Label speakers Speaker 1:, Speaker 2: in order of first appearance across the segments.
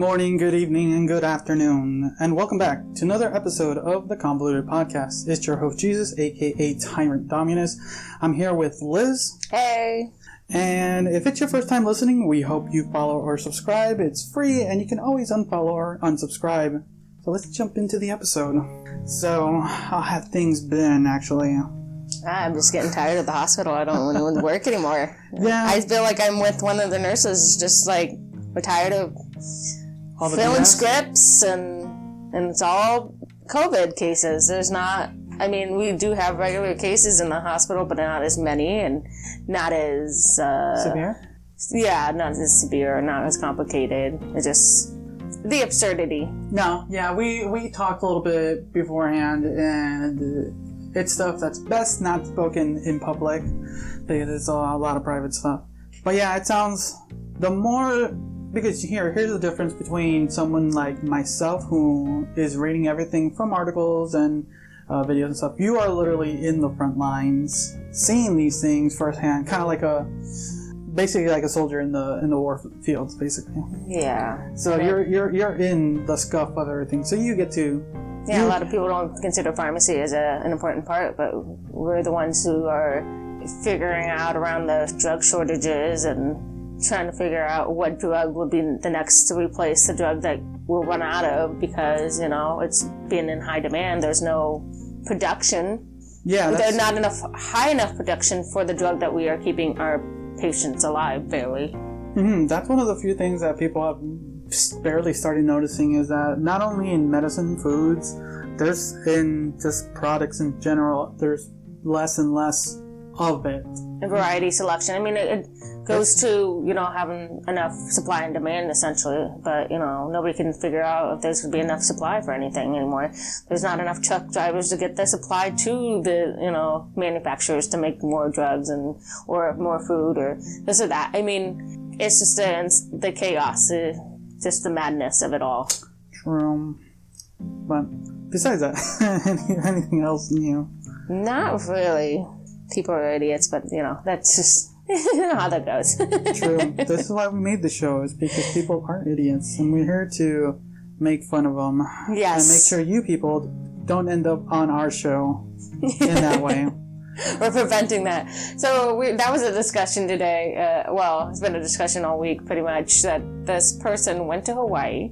Speaker 1: Good morning, good evening, and good afternoon, and welcome back to another episode of the Convoluted Podcast. It's your host, Jesus, aka Tyrant Dominus. I'm here with Liz,
Speaker 2: Hey.
Speaker 1: and if it's your first time listening, we hope you follow or subscribe. It's free, and you can always unfollow or unsubscribe. So let's jump into the episode. So, how have things been, actually?
Speaker 2: I'm just getting tired of the hospital. I don't want to work anymore.
Speaker 1: Yeah.
Speaker 2: I feel like I'm with one of the nurses, just like we're tired of
Speaker 1: All the
Speaker 2: filling
Speaker 1: BS?
Speaker 2: scripts and and it's all COVID cases. There's not. I mean, we do have regular cases in the hospital, but not as many and not as uh,
Speaker 1: Severe?
Speaker 2: yeah, not as severe, not as complicated. It's just the absurdity.
Speaker 1: No, yeah, we we talked a little bit beforehand, and it's stuff that's best not spoken in public because it's a lot of private stuff. But yeah, it sounds the more because here here's the difference between someone like myself who is reading everything from articles and uh, videos and stuff. You are literally in the front lines, seeing these things firsthand, kind of like a basically like a soldier in the in the war fields, basically.
Speaker 2: Yeah.
Speaker 1: So you're you're you're in the scuff of everything. So you get to
Speaker 2: Yeah,
Speaker 1: You-
Speaker 2: a lot of people don't consider pharmacy as a, an important part, but we're the ones who are figuring out around the drug shortages and trying to figure out what drug would be the next to replace the drug that we'll run out of because, you know, it's been in high demand. There's no production.
Speaker 1: yeah.
Speaker 2: There's not enough high enough production for the drug that we are keeping our patients alive, barely.
Speaker 1: mhm, that's one of the few things that people have barely started noticing is that not only in medicine, foods, there's in just products in general, there's less and less of it.
Speaker 2: and variety selection. I mean, it, it goes to you know having enough supply and demand essentially, but you know nobody can figure out if there's going to be enough supply for anything anymore. There's not enough truck drivers to get the supply to the you know manufacturers to make more drugs and or more food or this or that. I mean, it's just the, the chaos, uh, just the madness of it all.
Speaker 1: True. But besides that, anything else new?
Speaker 2: Not really. People are idiots, but you know that's just how that goes.
Speaker 1: True. this is why we made the show is because people are idiots, and we're here to make fun of them
Speaker 2: yes.
Speaker 1: and make sure you people don't end up on our show in that way.
Speaker 2: We're preventing that. So we, that was a discussion today. Uh, well, it's been a discussion all week, pretty much. That this person went to Hawaii,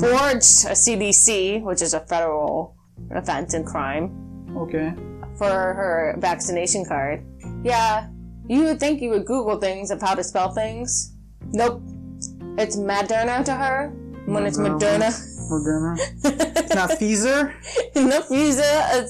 Speaker 2: forged a CDC, which is a federal offense and crime,
Speaker 1: Okay.
Speaker 2: for her vaccination card. Yeah, you would think you would Google things of how to spell things. Nope, it's Moderna to her when it's
Speaker 1: Moderna.
Speaker 2: Moderna.
Speaker 1: Moderna. It's not Pfizer.
Speaker 2: no visa.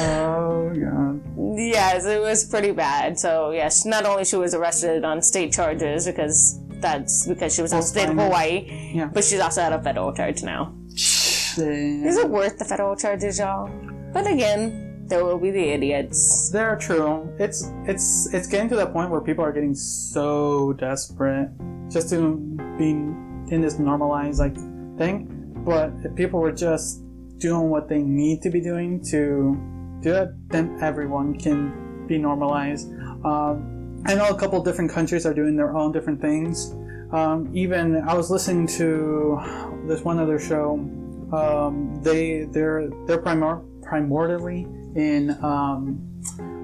Speaker 1: Oh god.
Speaker 2: Yes, it was pretty bad. So yes, not only she was arrested on state charges because that's because she was in the state of. Hawaii,
Speaker 1: Yeah.
Speaker 2: but she's also at a federal charge now. Is it worth the federal charges, y'all? But again, there will be the idiots.
Speaker 1: They're true. It's it's it's getting to that point where people are getting so desperate just to be in this normalized like thing. But if people were just doing what they need to be doing to do it, then everyone can be normalized. Um, I know a couple different countries are doing their own different things. Um, even I was listening to this one other show. Um, they they're they're primor- primordially in um,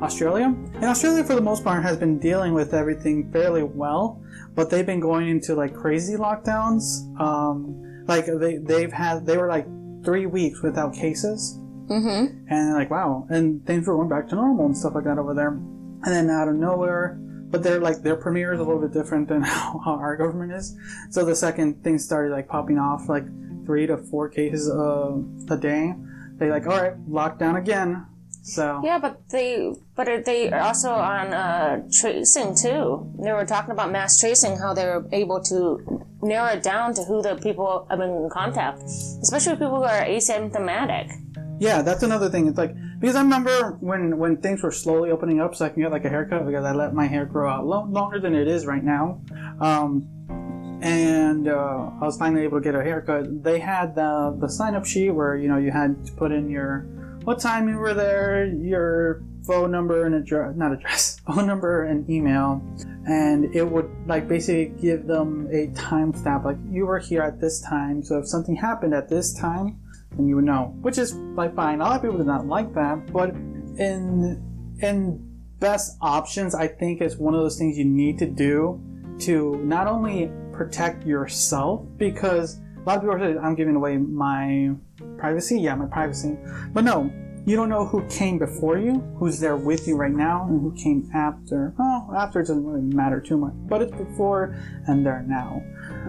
Speaker 1: Australia. And Australia, for the most part, has been dealing with everything fairly well, but they've been going into like crazy lockdowns. Um, like they they've had they were like three weeks without cases,
Speaker 2: Mm-hmm.
Speaker 1: and like wow, and things were going back to normal and stuff like that over there. And then out of nowhere, but they're like their premier is a little bit different than how, how our government is. So the second things started like popping off, like three to four cases uh, a day, they like all right, lockdown again. So
Speaker 2: Yeah, but they but are they are also on uh, tracing too. They were talking about mass tracing, how they were able to narrow it down to who the people have been in contact, especially people who are asymptomatic.
Speaker 1: Yeah, that's another thing. It's like because I remember when when things were slowly opening up, so I can get like a haircut because I let my hair grow out lo- longer than it is right now. Um, and uh, I was finally able to get a haircut. They had the the sign up sheet where you know you had to put in your what time you were there, your phone number and address, not address, phone number and email, and it would like basically give them a timestamp. Like you were here at this time, so if something happened at this time, then you would know. Which is like fine. A lot of people do not like that, but in in best options, I think it's one of those things you need to do to not only protect yourself because a lot of people say I'm giving away my privacy. Yeah, my privacy. But no, you don't know who came before you, who's there with you right now, and who came after. Well, after doesn't really matter too much, but it's before and there now.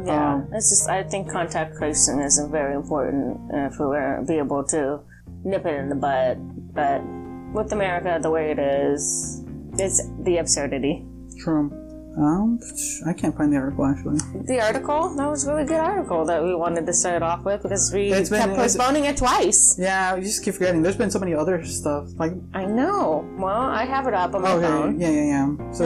Speaker 2: Yeah,
Speaker 1: Um,
Speaker 2: it's just I think contact tracing is a very important uh, if we're going to be able to nip it in the bud. But with America the way it is, it's the absurdity.
Speaker 1: True. Um, I can't find the article actually.
Speaker 2: The article that was a really good article that we wanted to start off with because we
Speaker 1: It's been-
Speaker 2: kept postponing it twice.
Speaker 1: Yeah, you just keep forgetting. There's been so many other stuff. Like,
Speaker 2: I know. Well, I have it up on my
Speaker 1: okay,
Speaker 2: phone.
Speaker 1: yeah, yeah, yeah. So,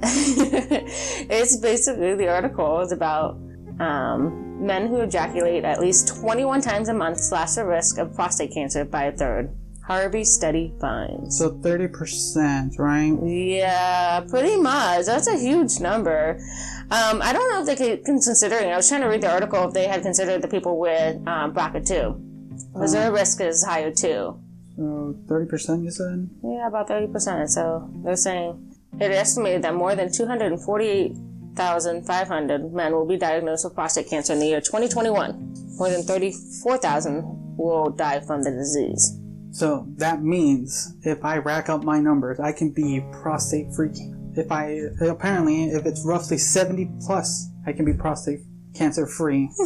Speaker 2: it's basically the article is about um, men who ejaculate at least 21 times a month slash the risk of prostate cancer by a third. Harvard study finds.
Speaker 1: so thirty percent, right?
Speaker 2: Yeah, pretty much. That's a huge number. Um, I don't know if they could considering. I was trying to read the article if they had considered the people with um, BRCA2. Because their risk is higher too.
Speaker 1: So thirty percent, you said.
Speaker 2: Yeah, about 30%. So they're saying it estimated that more than 248,500 men will be diagnosed with prostate cancer in the year 2021. More than 34,000 will die from the disease.
Speaker 1: So that means if I rack up my numbers, I can be prostate free. If I apparently, if it's roughly seventy plus, I can be prostate cancer free.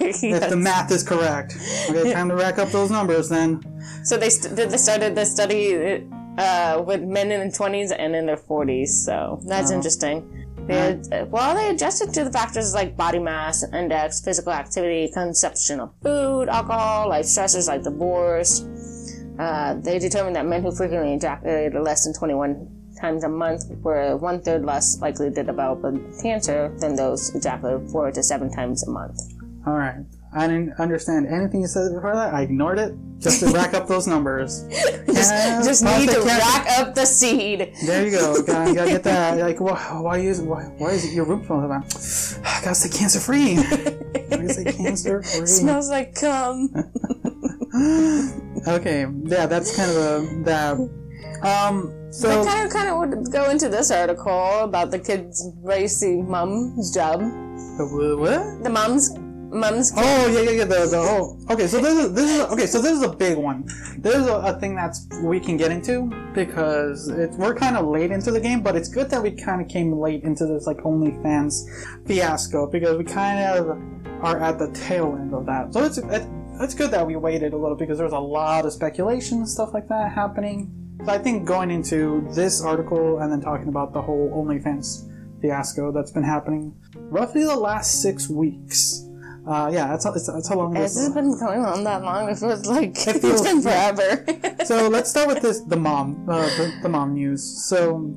Speaker 1: If the math is correct. Okay, time to rack up those numbers then.
Speaker 2: So they st- they started the study uh, with men in their 20s and in their 40s. So that's
Speaker 1: Oh.
Speaker 2: interesting. They well, they adjusted to the factors like body mass index, physical activity, consumption of food, alcohol, life stressors like divorce. Uh, they determined that men who frequently ejaculated less than 21 times a month were one third less likely to develop a cancer than those ejaculated four to seven times a month.
Speaker 1: All right. I didn't understand anything you said before that. I ignored it just to rack up those numbers.
Speaker 2: Just, just need to rack up the seed.
Speaker 1: There you go. Gotta, gotta get that. Like, why, why is why, why is it your room like that? Gotta stay cancer free. Gotta stay cancer free.
Speaker 2: Smells like cum.
Speaker 1: Okay, yeah, that's kind of a that. Um, so
Speaker 2: I kind of kind of would go into this article about the kid's racy mom's job.
Speaker 1: the what?
Speaker 2: The mom's mom's kid.
Speaker 1: Oh yeah, yeah, yeah. The the whole. Okay, so this is this is okay. So this is a big one. There's a, a thing that's we can get into because it's we're kind of late into the game, but it's good that we kind of came late into this like OnlyFans fiasco because we kind of are at the tail end of that. So it's it, it's good that we waited a little because there's a lot of speculation and stuff like that happening. So I think going into this article and then talking about the whole OnlyFans fiasco that's been happening roughly the last six weeks. Uh, yeah, that's, that's, that's how long
Speaker 2: Has
Speaker 1: this
Speaker 2: this been going on that long? It feels like
Speaker 1: It feels-
Speaker 2: it's been forever.
Speaker 1: so let's start with this the mom uh, the, the mom news so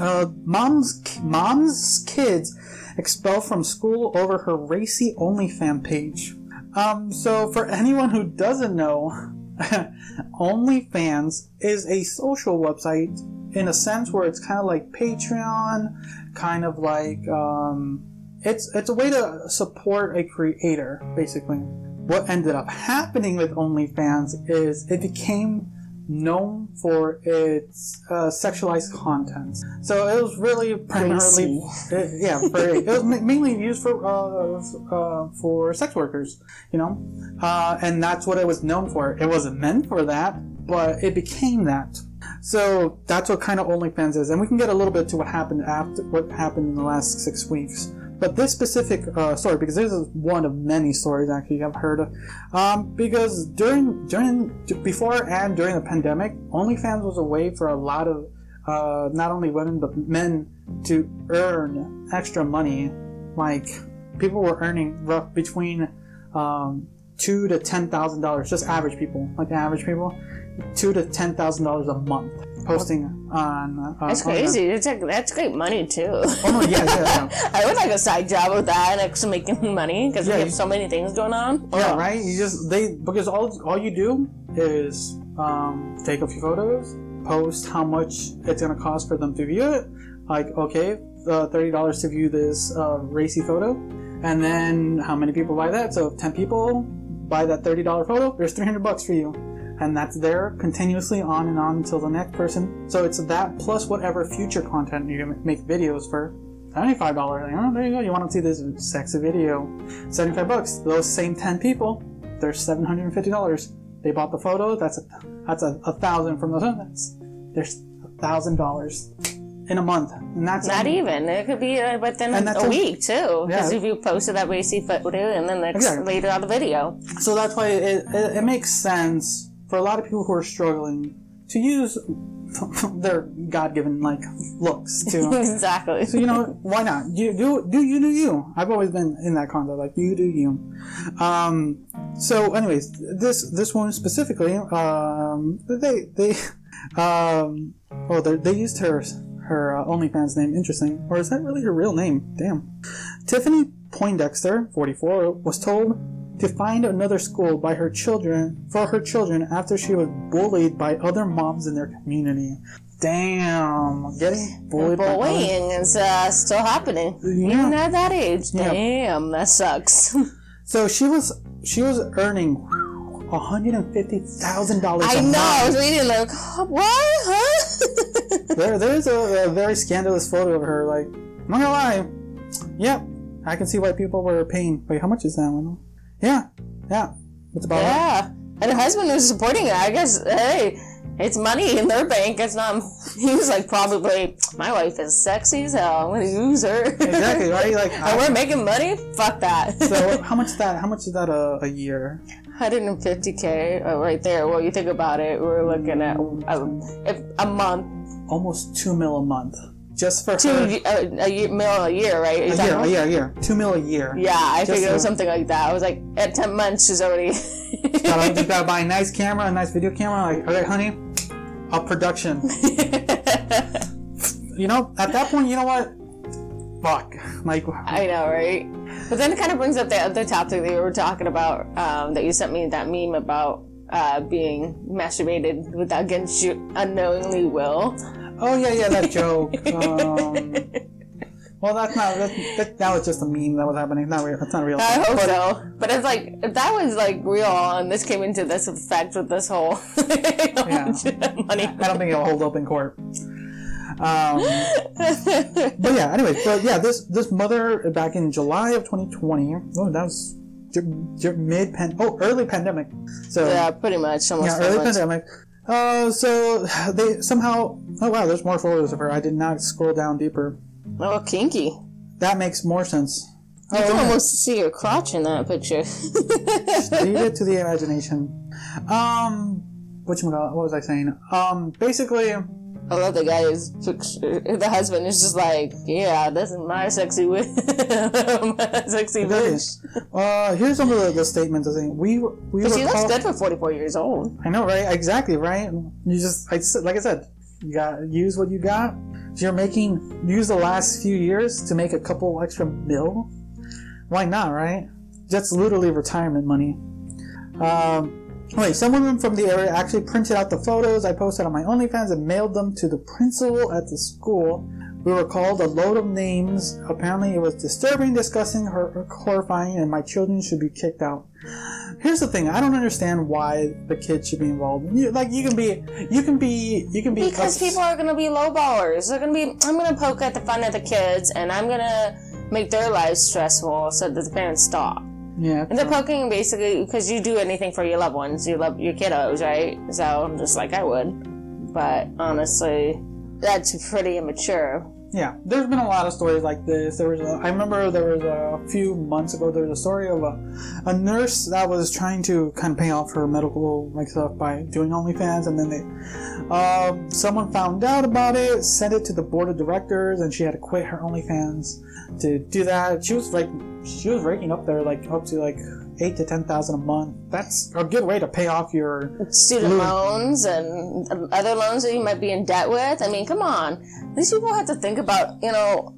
Speaker 1: uh, mom's mom's kids expelled from school over her racy OnlyFans page um, so for anyone who doesn't know OnlyFans is a social website in a sense where it's kind of like Patreon kind of like um, it's it's a way to support a creator basically. What ended up happening with OnlyFans is it became known for its uh, sexualized content. So it was really primarily, uh, yeah, very, it was mainly used for uh, uh, for sex workers, you know, uh, and that's what it was known for. It wasn't meant for that, but it became that. So that's what kind of OnlyFans is, and we can get a little bit to what happened after what happened in the last six weeks. But this specific uh, story, because this is one of many stories actually I've heard of, um, because during during before and during the pandemic, OnlyFans was a way for a lot of uh, not only women but men to earn extra money. Like people were earning rough between um, two to ten thousand dollars, just average people, like average people, two to ten thousand dollars a month posting on. Uh,
Speaker 2: That's crazy. It's like, that's great money too.
Speaker 1: Oh no, yeah, yeah, yeah.
Speaker 2: I would like a side job with that to making money because
Speaker 1: Yeah,
Speaker 2: we have so many things going on.
Speaker 1: Yeah, right. You just they because all all you do is um, take a few photos, post how much it's gonna cost for them to view it. Like, okay, uh, thirty dollars to view this uh, racy photo, and then how many people buy that? So if ten people buy that thirty dollar photo, there's three hundred bucks for you, and that's there continuously on and on until the next person. So it's that plus whatever future content you make videos for. Seventy-five dollars. Oh, there you go. You want to see this sexy video? Seventy-five bucks. Those same ten people, they're seven hundred and fifty dollars. They bought the photo. That's a that's a, a thousand from those. That's there's a thousand dollars in a month, and that's
Speaker 2: Not even. It could be uh, within a, week too. Because
Speaker 1: Yeah.
Speaker 2: if you posted that racy photo and then
Speaker 1: Exactly.
Speaker 2: later on the video.
Speaker 1: So that's why it, it, it makes sense for a lot of people who are struggling to use their God-given like looks to.
Speaker 2: exactly.
Speaker 1: so you know why not? You do do you do you? I've always been in that concept like you do you. Um, so anyways, this this one specifically, um, they they um, oh they they used her her uh, OnlyFans name. Interesting, or is that really her real name? Damn. Tiffany Poindexter, 44, was told to find another school by her children for her children after she was bullied by other moms in their community. Damn, getting bullied
Speaker 2: Bullying is uh, still happening.
Speaker 1: Yeah.
Speaker 2: Even at that age.
Speaker 1: Yeah.
Speaker 2: Damn, that sucks.
Speaker 1: So she was she was earning hundred and fifty thousand dollars.
Speaker 2: I know. I was reading like, what? Huh?
Speaker 1: There, there's a, a very scandalous photo of her. Like, I'm not gonna lie. Yep, I can see why people were paying. Wait, how much is that one? Yeah, yeah. It's about
Speaker 2: yeah. And her husband was supporting it. I guess, hey, it's money in their bank. It's not. He was like, probably, my wife is sexy as hell. I'm gonna use her.
Speaker 1: exactly right. Like,
Speaker 2: and
Speaker 1: I,
Speaker 2: we're making money? Fuck that.
Speaker 1: so how much is that? How much is that a, a year?
Speaker 2: 150k uh, right there. Well, you think about it, we're looking at uh, if a month,
Speaker 1: Almost two mil a month, just for
Speaker 2: two
Speaker 1: her.
Speaker 2: a, a year, mil a year, right?
Speaker 1: A year, a year, a year. Two mil a year.
Speaker 2: Yeah, I
Speaker 1: Just
Speaker 2: figured it was something like that. I was like, at 10 months, she's already.
Speaker 1: Gotta, just gotta buy a nice camera, a nice video camera. Like, okay, honey, a production. you know, at that point, you know what? Fuck. Like,
Speaker 2: I know, right? But then it kind of brings up the other topic that you were talking about, um, that you sent me that meme about uh, being masturbated with against your unknowingly will.
Speaker 1: Oh yeah, yeah, that joke. Um, well, that's not. That's, that, that was just a meme that was happening. Not real. That's not real.
Speaker 2: I hope
Speaker 1: But-
Speaker 2: so. But it's like, if that was like real and this came into this effect with this whole money.
Speaker 1: I don't think it'll hold up in court. Um, but yeah, anyway, but yeah, this this mother back in July of 2020. Oh, that was mid pan. Oh, early pandemic. So
Speaker 2: yeah, pretty much. Almost
Speaker 1: yeah, early
Speaker 2: much.
Speaker 1: pandemic. Uh, so they somehow. Oh wow, there's more photos of her. I did not scroll down deeper.
Speaker 2: Oh, kinky.
Speaker 1: That makes more sense.
Speaker 2: You can
Speaker 1: Oh,
Speaker 2: almost see your crotch in that picture.
Speaker 1: leave it to the imagination. Um, what what was I saying? Um, basically.
Speaker 2: I love the guy's picture. The husband is just like, yeah, this is my sexy wi- my sexy bitch.
Speaker 1: Uh, here's some of the, the statements. I think we we
Speaker 2: But she looks
Speaker 1: recall-
Speaker 2: good for 44 years old.
Speaker 1: I know, right? Exactly, right? You just, I like I said, you got use what you got. If you're making use the last few years to make a couple extra mil. Why not, right? That's literally retirement money. Um, wait, someone from the area actually printed out the photos I posted on my OnlyFans and mailed them to the principal at the school. We were called a load of names. Apparently, it was disturbing, disgusting, horrifying, and my children should be kicked out. Here's the thing: I don't understand why the kids should be involved. You, like, you can be, you can be, you can be.
Speaker 2: Because people are gonna be lowballers. They're gonna be, I'm gonna poke at the fun of the kids and I'm gonna make their lives stressful so that the parents stop.
Speaker 1: Yeah,
Speaker 2: And they're poking basically because you do anything for your loved ones. You love your kiddos, right? So, just like I would. But honestly, that's pretty immature.
Speaker 1: Yeah, there's been a lot of stories like this. There was, a, I remember there was a few months ago. There was a story of a, a nurse that was trying to kind of pay off her medical like stuff by doing OnlyFans, and then they, um, someone found out about it, sent it to the board of directors, and she had to quit her OnlyFans to do that. She was like, she was raking up there like up to like eight to ten thousand a month. That's a good way to pay off your
Speaker 2: Student
Speaker 1: Blue.
Speaker 2: loans and um, other loans that you might be in debt with. I mean, come on. These people have to think about, you know,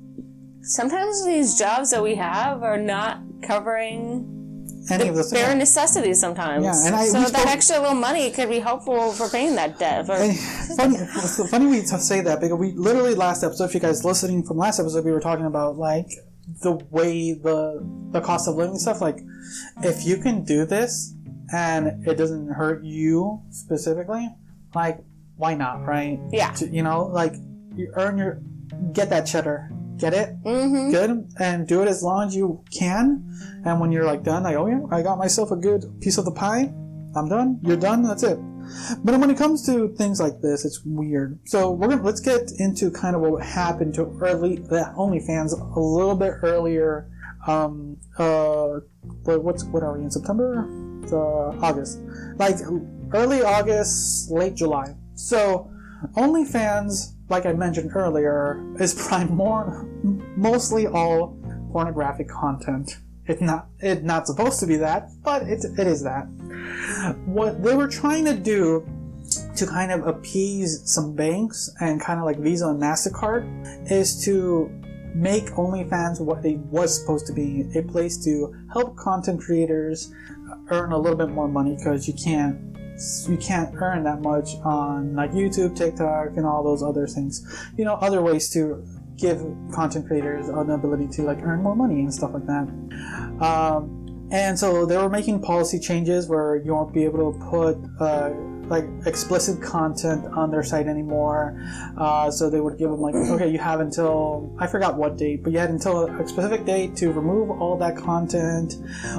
Speaker 2: sometimes these jobs that we have are not covering
Speaker 1: any of those.
Speaker 2: bare necessities sometimes.
Speaker 1: Yeah, and I-
Speaker 2: so that
Speaker 1: spoke-
Speaker 2: extra little money could be helpful for paying that debt.
Speaker 1: And funny, funny we say that because we literally last episode, if you guys listening from last episode, we were talking about like the way the the cost of living stuff. Like, if you can do this and it doesn't hurt you specifically, like why not, right?
Speaker 2: Yeah.
Speaker 1: You know, like you earn your get that cheddar, get it,
Speaker 2: hmm
Speaker 1: good, and do it as long as you can. And when you're like done, like oh yeah, I got myself a good piece of the pie. I'm done. You're done. That's it. But when it comes to things like this, it's weird. So we're gonna let's get into kind of what happened to early the OnlyFans a little bit earlier. Um, uh, what- what's what are we in September? Uh, August, like early August, late July. So OnlyFans, like I mentioned earlier, is prime more mostly all pornographic content. It's not it's not supposed to be that, but it, it is that. What they were trying to do to kind of appease some banks and kind of like Visa and MasterCard is to make OnlyFans what it was supposed to be a place to help content creators earn a little bit more money because you can't you can't earn that much on like YouTube, TikTok, and all those other things. You know, other ways to give content creators an ability to like earn more money and stuff like that. Um, and so they were making policy changes where you won't be able to put uh, like explicit content on their site anymore. Uh, so they would give them like, okay, you have until I forgot what date, but you had until a specific date to remove all that content,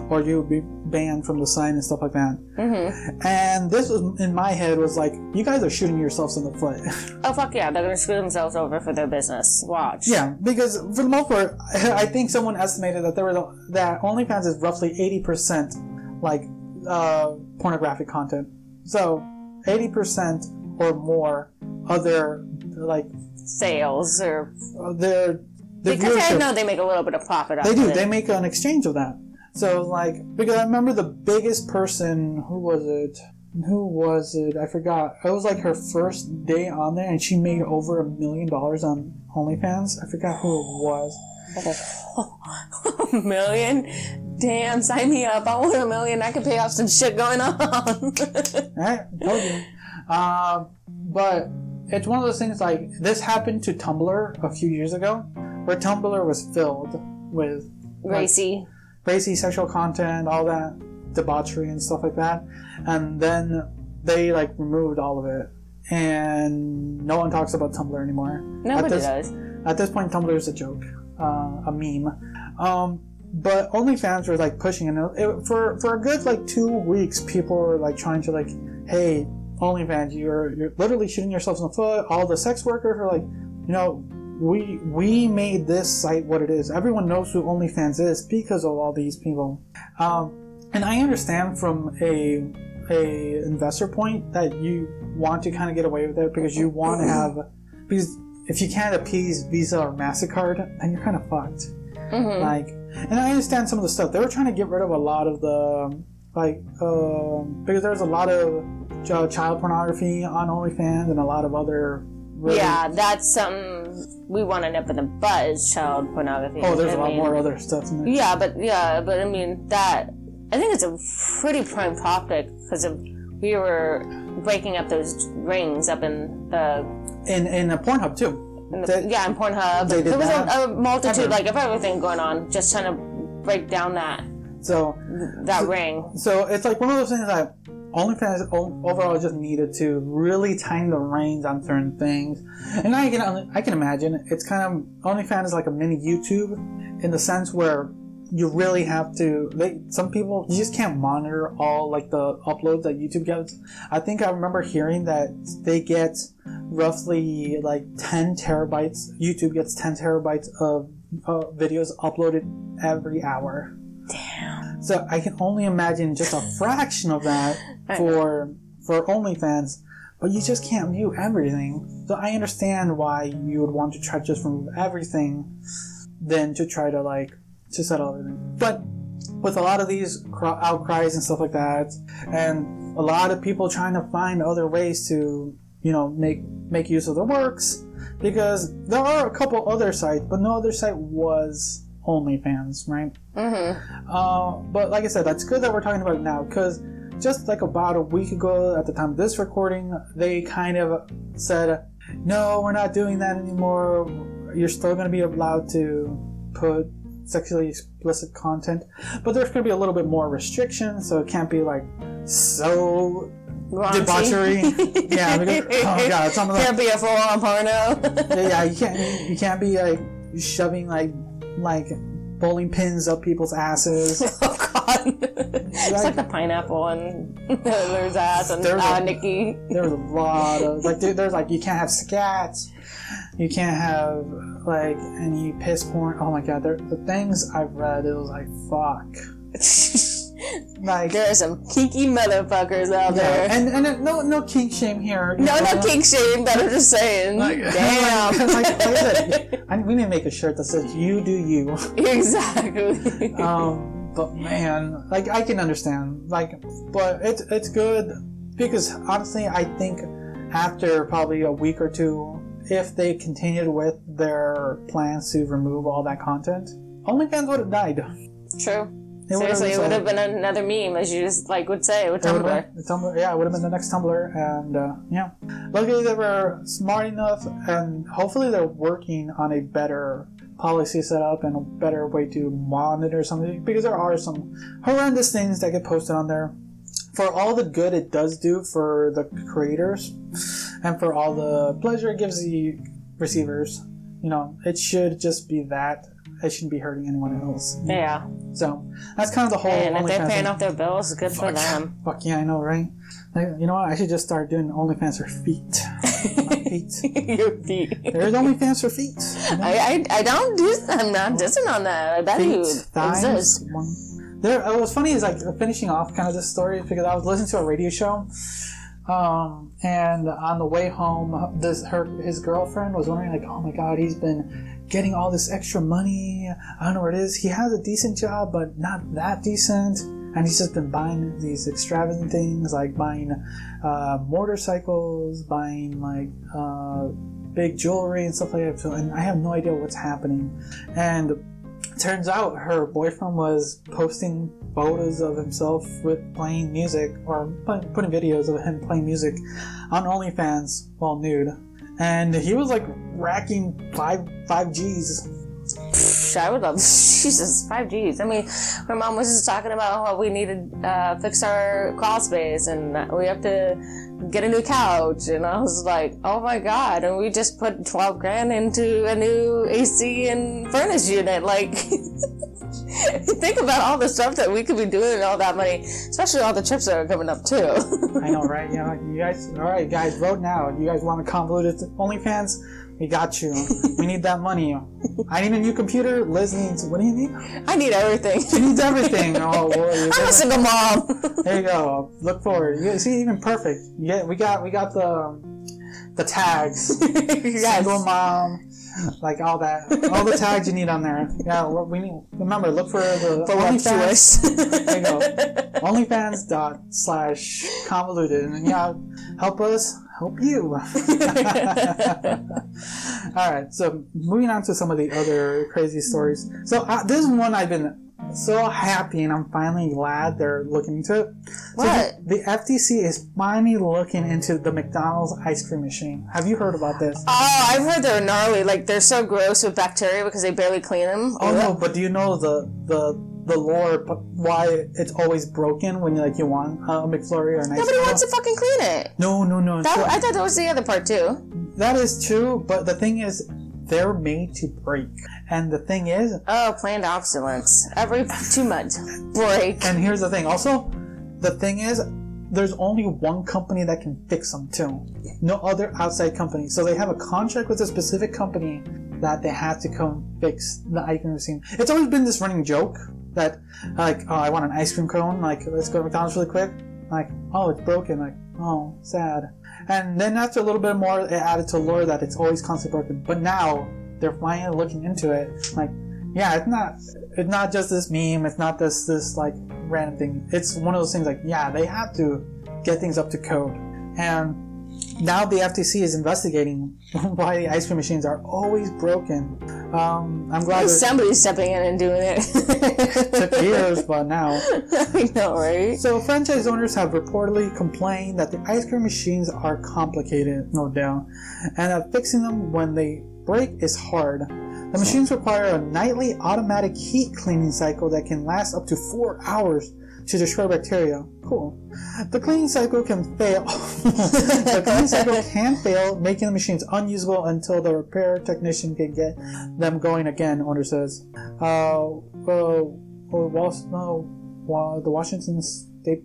Speaker 1: or you would be banned from the site and stuff like that.
Speaker 2: hmm
Speaker 1: And this was in my head was like, you guys are shooting yourselves in the foot.
Speaker 2: Oh fuck yeah, they're gonna screw themselves over for their business. Watch.
Speaker 1: yeah, because for the most part, I think someone estimated that there was a, that OnlyFans is roughly eighty percent like uh, pornographic content. So eighty percent or more of their like
Speaker 2: Sales or
Speaker 1: their their
Speaker 2: because I know they make a little bit of profit.
Speaker 1: They do.
Speaker 2: Of it.
Speaker 1: They make an exchange of that. So like because I remember the biggest person who was it? Who was it? I forgot. It was like her first day on there, and she made over a million dollars on OnlyFans. I forgot who it was.
Speaker 2: a million. Damn, sign me up. I want a million. I can pay off some shit going on.
Speaker 1: Right? Told you. Um, but it's one of those things like this happened to Tumblr a few years ago, where Tumblr was filled with
Speaker 2: Racy.
Speaker 1: racy sexual content, all that debauchery and stuff like that. And then they like removed all of it. And no one talks about Tumblr anymore.
Speaker 2: Nobody
Speaker 1: at this,
Speaker 2: does.
Speaker 1: At this point, Tumblr is a joke, uh, a meme. Um, but OnlyFans were like pushing it. it. For for a good like two weeks, people were like trying to like, hey, OnlyFans, you're you're literally shooting yourselves in the foot. All the sex workers are like, you know, we we made this site what it is. Everyone knows who OnlyFans is because of all these people. Um, and I understand from a a investor point that you want to kind of get away with it because you want to have because if you can't appease Visa or Mastercard, then you're kind of fucked.
Speaker 2: hmm
Speaker 1: Like, and I understand some of the stuff they were trying to get rid of a lot of the like um, because there's a lot of child pornography on OnlyFans and a lot of other really,
Speaker 2: Yeah, that's something we want to nip in the bud is child pornography.
Speaker 1: oh there's
Speaker 2: I
Speaker 1: a lot
Speaker 2: mean,
Speaker 1: more other stuff in there.
Speaker 2: Yeah, but yeah, but I mean that. I think it's a pretty prime topic because we were breaking up those rings up in the,
Speaker 1: in in a Pornhub too.
Speaker 2: In the
Speaker 1: They-
Speaker 2: yeah in Pornhub. there was a, a multitude
Speaker 1: Ever.
Speaker 2: like of everything going on, just trying to break down that
Speaker 1: So
Speaker 2: that ring.
Speaker 1: So it's like one of those things that OnlyFans overall just needed to really tighten the reins on certain things. And I can I can imagine it's kind of OnlyFans is like a mini YouTube in the sense where you really have to. They some people you just can't monitor all like the uploads that YouTube gets. I think I remember hearing that they get roughly like 10 terabytes. YouTube gets 10 terabytes of uh, videos uploaded every hour. Damn. So I can only imagine just a fraction of that for for OnlyFans, but you just can't view everything. So I understand why you would want to try just remove everything, than to try to like to settle everything. But with a lot of these outcries and stuff like that, and a lot of people trying to find other ways to you know make make use of the works, because there are a couple other sites, but no other site was OnlyFans, right? Mm-hmm. Uh, but like I said, that's good that we're talking about it now because just like about a week ago, at the time of this recording, they kind of said, "No, we're not doing that anymore. You're still going to be allowed to put sexually explicit content, but there's going to be a little bit more restriction, so it can't be like so
Speaker 2: Raunchy.
Speaker 1: debauchery. yeah, because, oh god, it's almost like
Speaker 2: Can't be a full-on porno.
Speaker 1: yeah, you can't you can't be like shoving like like bowling pins up people's asses.
Speaker 2: oh god. it's like the pineapple on Hitler's ass and
Speaker 1: There's a-
Speaker 2: uh, Nikki.
Speaker 1: There's a lot of like there- there's like you can't have scats, you can't have like any piss porn. Oh my god, there, the things I've read, it was like fuck. Like
Speaker 2: there are some kinky motherfuckers out
Speaker 1: yeah,
Speaker 2: there.
Speaker 1: and and uh, no no kink shame here.
Speaker 2: no,
Speaker 1: know?
Speaker 2: no kink shame, but I'm just saying.
Speaker 1: Like,
Speaker 2: Damn.
Speaker 1: like, like I said, I, we need to make a shirt that says "You do you."
Speaker 2: exactly.
Speaker 1: um, but man, like I can understand, like, but it's it's good because honestly, I think after probably a week or two, if they continued with their plans to remove all that content, OnlyFans would have died.
Speaker 2: True.
Speaker 1: It
Speaker 2: Seriously, it would have been another meme, as you just like would say with Tumblr.
Speaker 1: been- Tumblr, yeah, it would have been the next Tumblr, and uh, yeah. Luckily, they were smart enough, and hopefully, they're working on a better policy setup and a better way to monitor something because there are some horrendous things that get posted on there. For all the good it does do for the creators, and for all the pleasure it gives the receivers, you know, it should just be that. It shouldn't be hurting anyone else.
Speaker 2: Yeah.
Speaker 1: So that's kind of the whole.
Speaker 2: And if they're paying
Speaker 1: thing.
Speaker 2: off their bills, good for them.
Speaker 1: Fuck yeah, I know, right? Like, you know what? I should just start doing OnlyFans for feet. My feet.
Speaker 2: Your feet.
Speaker 1: There's OnlyFans for feet.
Speaker 2: I, I, I don't do. I'm not dissing on that. I bet you
Speaker 1: Feet, thighs.
Speaker 2: exists.
Speaker 1: One. There. uh, What's funny is like finishing off kind of this story because I was listening to a radio show, um, and on the way home, this her his girlfriend was wondering like, oh my god, he's been getting all this extra money. I don't know where it is. He has a decent job, but not that decent. And he's just been buying these extravagant things, like buying uh, motorcycles, buying like uh, big jewelry and stuff like that. So, and I have no idea what's happening. And turns out her boyfriend was posting photos of himself with playing music or putting videos of him playing music on OnlyFans while nude. And he was like racking five five G's.
Speaker 2: I would love Jesus five Gs. I mean, my mom was just talking about how we needed uh, fix our crawl space and we have to get a new couch. And I was like, oh my god! And we just put twelve grand into a new AC and furnace unit. Like, think about all the stuff that we could be doing with all that money, especially all the trips that are coming up too.
Speaker 1: I know, right? You know, you guys. All right, guys, vote now. You guys want to convolute it to OnlyFans? We got you. we need that money. I need a new computer. Liz needs. What do you need?
Speaker 2: I need everything.
Speaker 1: She needs everything. Oh.
Speaker 2: I'm a single mom.
Speaker 1: There you go. Look forward. You see, even perfect. Yeah, we got we got the the tags.
Speaker 2: yes.
Speaker 1: Single mom, like all that, all the tags you need on there. Yeah, we we need. Remember, look for the
Speaker 2: Voluptuous.
Speaker 1: There you go. OnlyFans dot slash convoluted, and yeah, help us help you. all right. So moving on to some of the other crazy stories. So uh, this one I've been so happy, and I'm finally glad they're looking into it. So
Speaker 2: What?
Speaker 1: the, the FTC is finally looking into the McDonald's ice cream machine. Have you heard about this?
Speaker 2: Oh, I've heard they're gnarly. Like they're so gross with bacteria because they barely clean them.
Speaker 1: Oh no, but do you know the the the lore why it's always broken when you like you want a McFlurry or an ice
Speaker 2: Nobody
Speaker 1: cream?
Speaker 2: wants to fucking clean it.
Speaker 1: No, no, no.
Speaker 2: That,
Speaker 1: so-
Speaker 2: I thought that was the other part too.
Speaker 1: that is true, but the thing is, they're made to break. And the thing is,
Speaker 2: Oh, planned obsolescence. Every two months, break.
Speaker 1: and here's the thing. Also, the thing is, there's only one company that can fix them too. No other outside company. So they have a contract with a specific company that they have to come fix the ice cream machine. It's always been this running joke that, like, oh, I want an ice cream cone. Like, let's go to McDonald's really quick. Like, oh, it's broken. Like, oh, sad. And then after a little bit more, it added to lore that it's always constantly broken. But now they're finally looking into it. Like, yeah, it's not it's not just this meme. It's not this this like random thing. It's one of those things like yeah, they have to get things up to code. And now the FTC is investigating why the ice cream machines are always broken. Um, I'm glad
Speaker 2: Somebody's stepping in and doing it.
Speaker 1: took years, but now.
Speaker 2: I know, right?
Speaker 1: So franchise owners have reportedly complained that the ice cream machines are complicated, no doubt, and that fixing them when they break is hard. The machines require a nightly automatic heat cleaning cycle that can last up to four hours to destroy bacteria. Cool. The cleaning cycle can fail. the cleaning cycle can fail, making the machines unusable until the repair technician can get them going again. Owner says. Uh, uh, Wall, no, Wa- the Washington State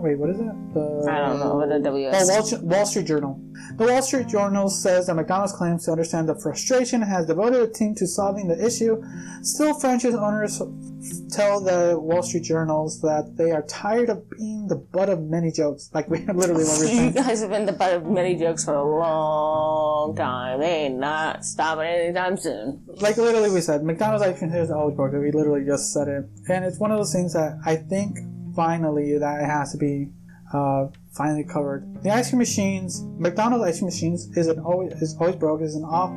Speaker 1: Wait, what is it? The,
Speaker 2: I don't know what the
Speaker 1: Oh,
Speaker 2: WS.
Speaker 1: Wall, Wall Street Journal. The Wall Street Journal says that McDonald's claims to understand the frustration and has devoted a team to solving the issue. Still, franchise owners tell the Wall Street Journals that they are tired of being the butt of many jokes. Like we literally what we're
Speaker 2: You guys have been the butt of many jokes for a long time. They ain't not stopping anytime soon.
Speaker 1: Like literally we said, McDonald's ice cream is always broken. We literally just said it, and it's one of those things that I think finally that it has to be uh, finally covered. The ice cream machines, McDonald's ice cream machines, is an always is always broke. Is an off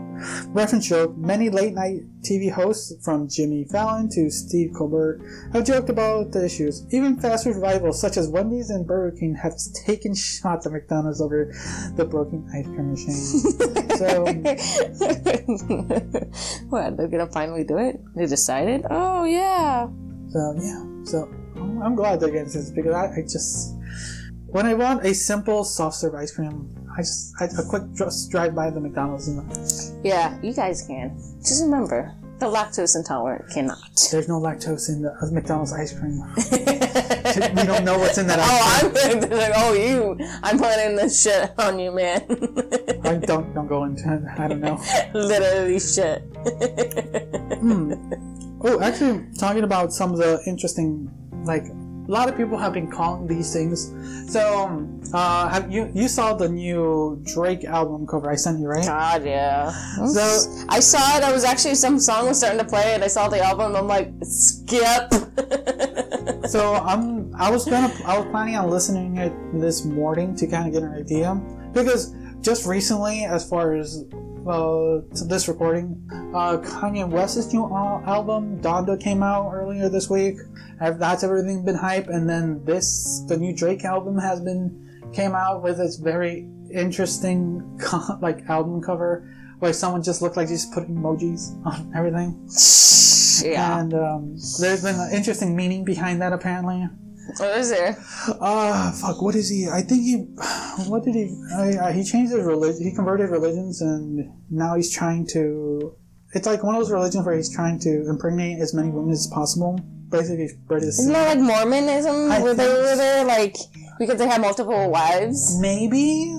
Speaker 1: reference joke. Many late night TV hosts, from Jimmy Fallon to Steve Colbert, have joked about the issues. Even fast food rivals such as Wendy's and Burger King have taken shots at McDonald's over the broken ice cream machine. so.
Speaker 2: what? They're gonna finally do it? They decided? Oh yeah.
Speaker 1: So yeah, so I'm glad they're getting this because I, I just when I want a simple soft serve ice cream, I just I, a quick just drive by the McDonald's and
Speaker 2: Yeah, you guys can. Just remember, the lactose intolerant cannot.
Speaker 1: there's no lactose in the uh, McDonald's ice cream. we don't know what's in that ice
Speaker 2: Oh, I'm like, oh, you. I'm putting this shit on you, man.
Speaker 1: I don't don't go into it. I don't know.
Speaker 2: Literally shit.
Speaker 1: Oh, actually, talking about some of the interesting like. A lot of people have been calling these things. So, um, uh, have you you saw the new Drake album cover I sent you, right?
Speaker 2: God, yeah.
Speaker 1: So
Speaker 2: I saw it. I was actually some song was starting to play, and I saw the album. I'm like, skip.
Speaker 1: So I'm I was gonna I was planning on listening it this morning to kind of get an idea because just recently, as far as uh, to this recording, uh, Kanye West's new al- album Donda came out earlier this week. That's everything been hype, and then this the new Drake album has been came out with its very interesting like album cover where someone just looked like just put emojis on everything.
Speaker 2: yeah.
Speaker 1: And um, there's been an interesting meaning behind that apparently.
Speaker 2: What is there?
Speaker 1: Ah, fuck. What is he? I think he. What did he? Uh, he changed his religion. He converted religions, and now he's trying to. It's like one of those religions where he's trying to impregnate as many women as possible. Basically, spread his.
Speaker 2: Isn't that like Mormonism?
Speaker 1: I
Speaker 2: where they were there, like because they had multiple wives
Speaker 1: Maybe.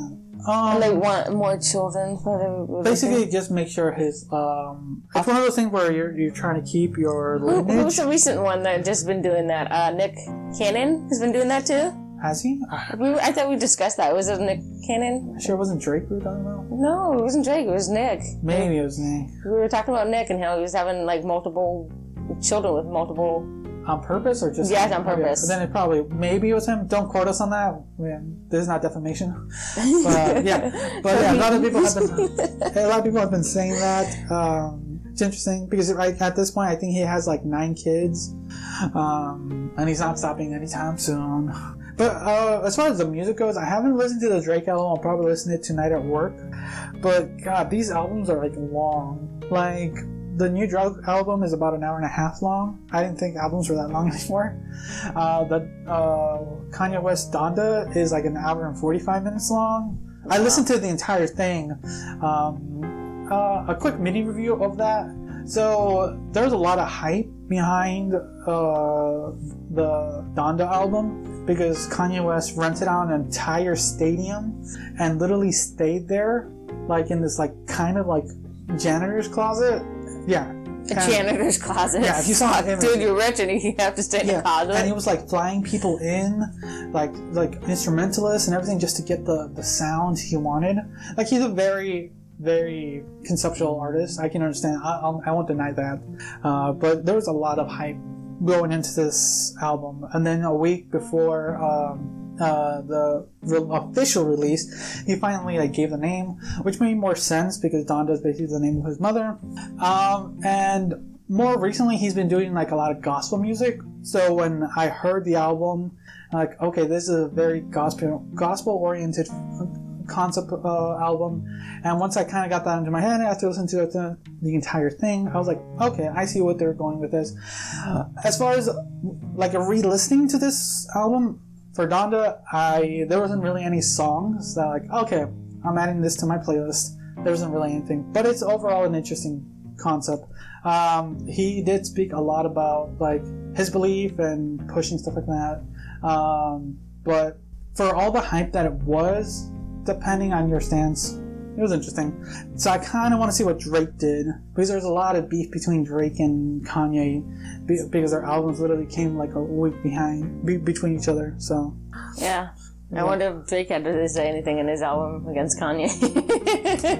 Speaker 1: Um,
Speaker 2: and they want more children for
Speaker 1: basically, just make sure his. Um, it's one of those things where you're you're trying to keep your
Speaker 2: Who, who's the recent one that just been doing that? Uh, Nick Cannon has been doing that too.
Speaker 1: Has he? Ah,
Speaker 2: We, I thought we discussed that. Was it Nick Cannon?
Speaker 1: sure, it wasn't Drake we were talking about.
Speaker 2: No, it wasn't Drake. It was Nick.
Speaker 1: Maybe it was Nick.
Speaker 2: We were talking about Nick and how he was having like multiple children with multiple.
Speaker 1: On purpose or just?
Speaker 2: Yes, on purpose.
Speaker 1: Then it probably maybe it was him. Don't quote us on that. Man, this is not defamation. But yeah, but yeah, a lot of people have been a lot of people have been saying that. Um, it's interesting because right at this point, I think he has like nine kids, um, and he's not stopping anytime soon. But uh, as far as the music goes, I haven't listened to the Drake album. I'll probably listen to it tonight at work. But God, these albums are like long. Like the new Drake album is about an hour and a half long. I didn't think albums were that long anymore. Uh, the uh, Kanye West Donda is like an hour and 45 minutes long. I listened to the entire thing. Um, uh, a quick mini review of that. So there's a lot of hype behind uh, the Donda album because Kanye West rented out an entire stadium and literally stayed there, like in this like kind of like janitor's closet. Yeah.
Speaker 2: A
Speaker 1: And-
Speaker 2: janitor's closet.
Speaker 1: Yeah, if you saw him-
Speaker 2: dude, you're rich and you have to stay in a closet.
Speaker 1: and he was like flying people in, like like instrumentalists and everything, just to get the the sound he wanted. Like he's a very very conceptual artist. I can understand. I, I'll- I won't deny that. Uh, but there was a lot of hype going into this album, and then a week before um, uh, the re- official release, he finally like gave the name, which made more sense because Donda is basically the name of his mother. Um, and more recently, he's been doing like a lot of gospel music. So when I heard the album, like, okay, this is a very gospel gospel oriented concept uh, album. And once I kind of got that into my head, I had to the, the entire thing. I was like, okay, I see what they're going with this. As far as like re-listening to this album for Donda, I there wasn't really any songs that like, okay, I'm adding this to my playlist. There wasn't really anything, but it's overall an interesting concept. Um, he did speak a lot about like his belief and pushing stuff like that. Um, but for all the hype that it was, depending on your stance, it was interesting. So I kind of want to see what Drake did because there's a lot of beef between Drake and Kanye because their albums literally came like a week behind be- between each other. So
Speaker 2: Yeah. I wonder if Drake had to say anything in his album against Kanye.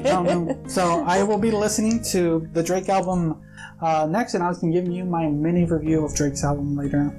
Speaker 1: Know. So I will be listening to the Drake album uh, next, and I can give you my mini review of Drake's album later.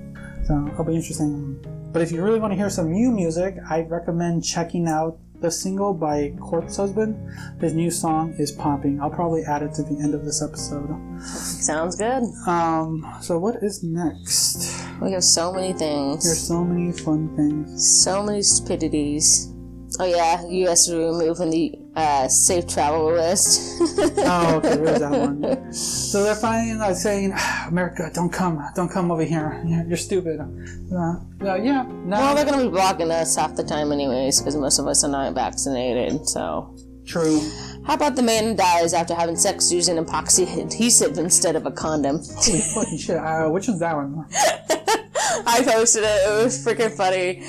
Speaker 1: So it'll be interesting. But if you really want to hear some new music, I recommend checking out the single by Corpse Husband. His new song is popping. I'll probably add it to the end of this episode.
Speaker 2: Sounds good.
Speaker 1: Um, so what is next?
Speaker 2: We have so many things.
Speaker 1: There's so many fun things.
Speaker 2: So many stupidities. Oh yeah, U.S. removed from the uh, safe travel list.
Speaker 1: Oh, okay, there's that one. So they're finally like saying, "America, don't come, don't come over here. You're, stupid." Uh, uh, yeah, no,
Speaker 2: well, they're gonna be blocking us half the time anyways, because most of us are not vaccinated. So,
Speaker 1: true.
Speaker 2: how about the man dies after having sex using epoxy adhesive instead of a condom?
Speaker 1: Holy fucking shit! Uh, which one's that one?
Speaker 2: I posted it. It was freaking funny.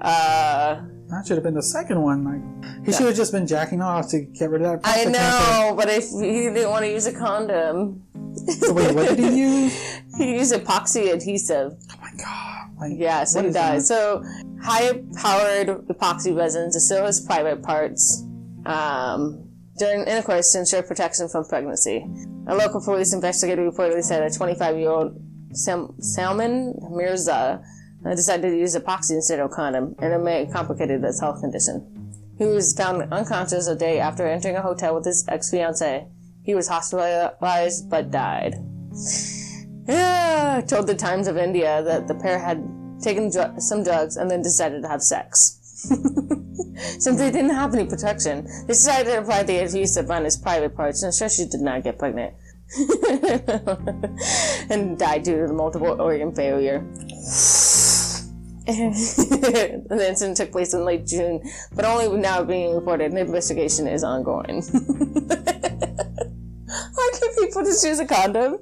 Speaker 2: Uh,
Speaker 1: That should have been the second one. Like, he should have just been jacking off to get rid of that.
Speaker 2: I know, but if he didn't want to use a condom,
Speaker 1: cancer. Wait, what did he use?
Speaker 2: he used epoxy adhesive.
Speaker 1: Oh my god! Like,
Speaker 2: Yeah, so he died.
Speaker 1: that?
Speaker 2: So high powered epoxy resin to seal his private parts um, during intercourse to ensure protection from pregnancy. A local police investigator reportedly said a 25 year old Sam- Salman Mirza uh, decided to use epoxy instead of condom, and it may have complicated his health condition. He was found unconscious a day after entering a hotel with his ex fiancee. He was hospitalized but died. Told the Times of India that the pair had taken dr- some drugs and then decided to have sex. Since they didn't have any protection, they decided to apply the adhesive on his private parts and ensure she did not get pregnant. and died due to the multiple organ failure. The incident took place in late June, but only now being reported. An investigation is ongoing. Why can't people just use a condom?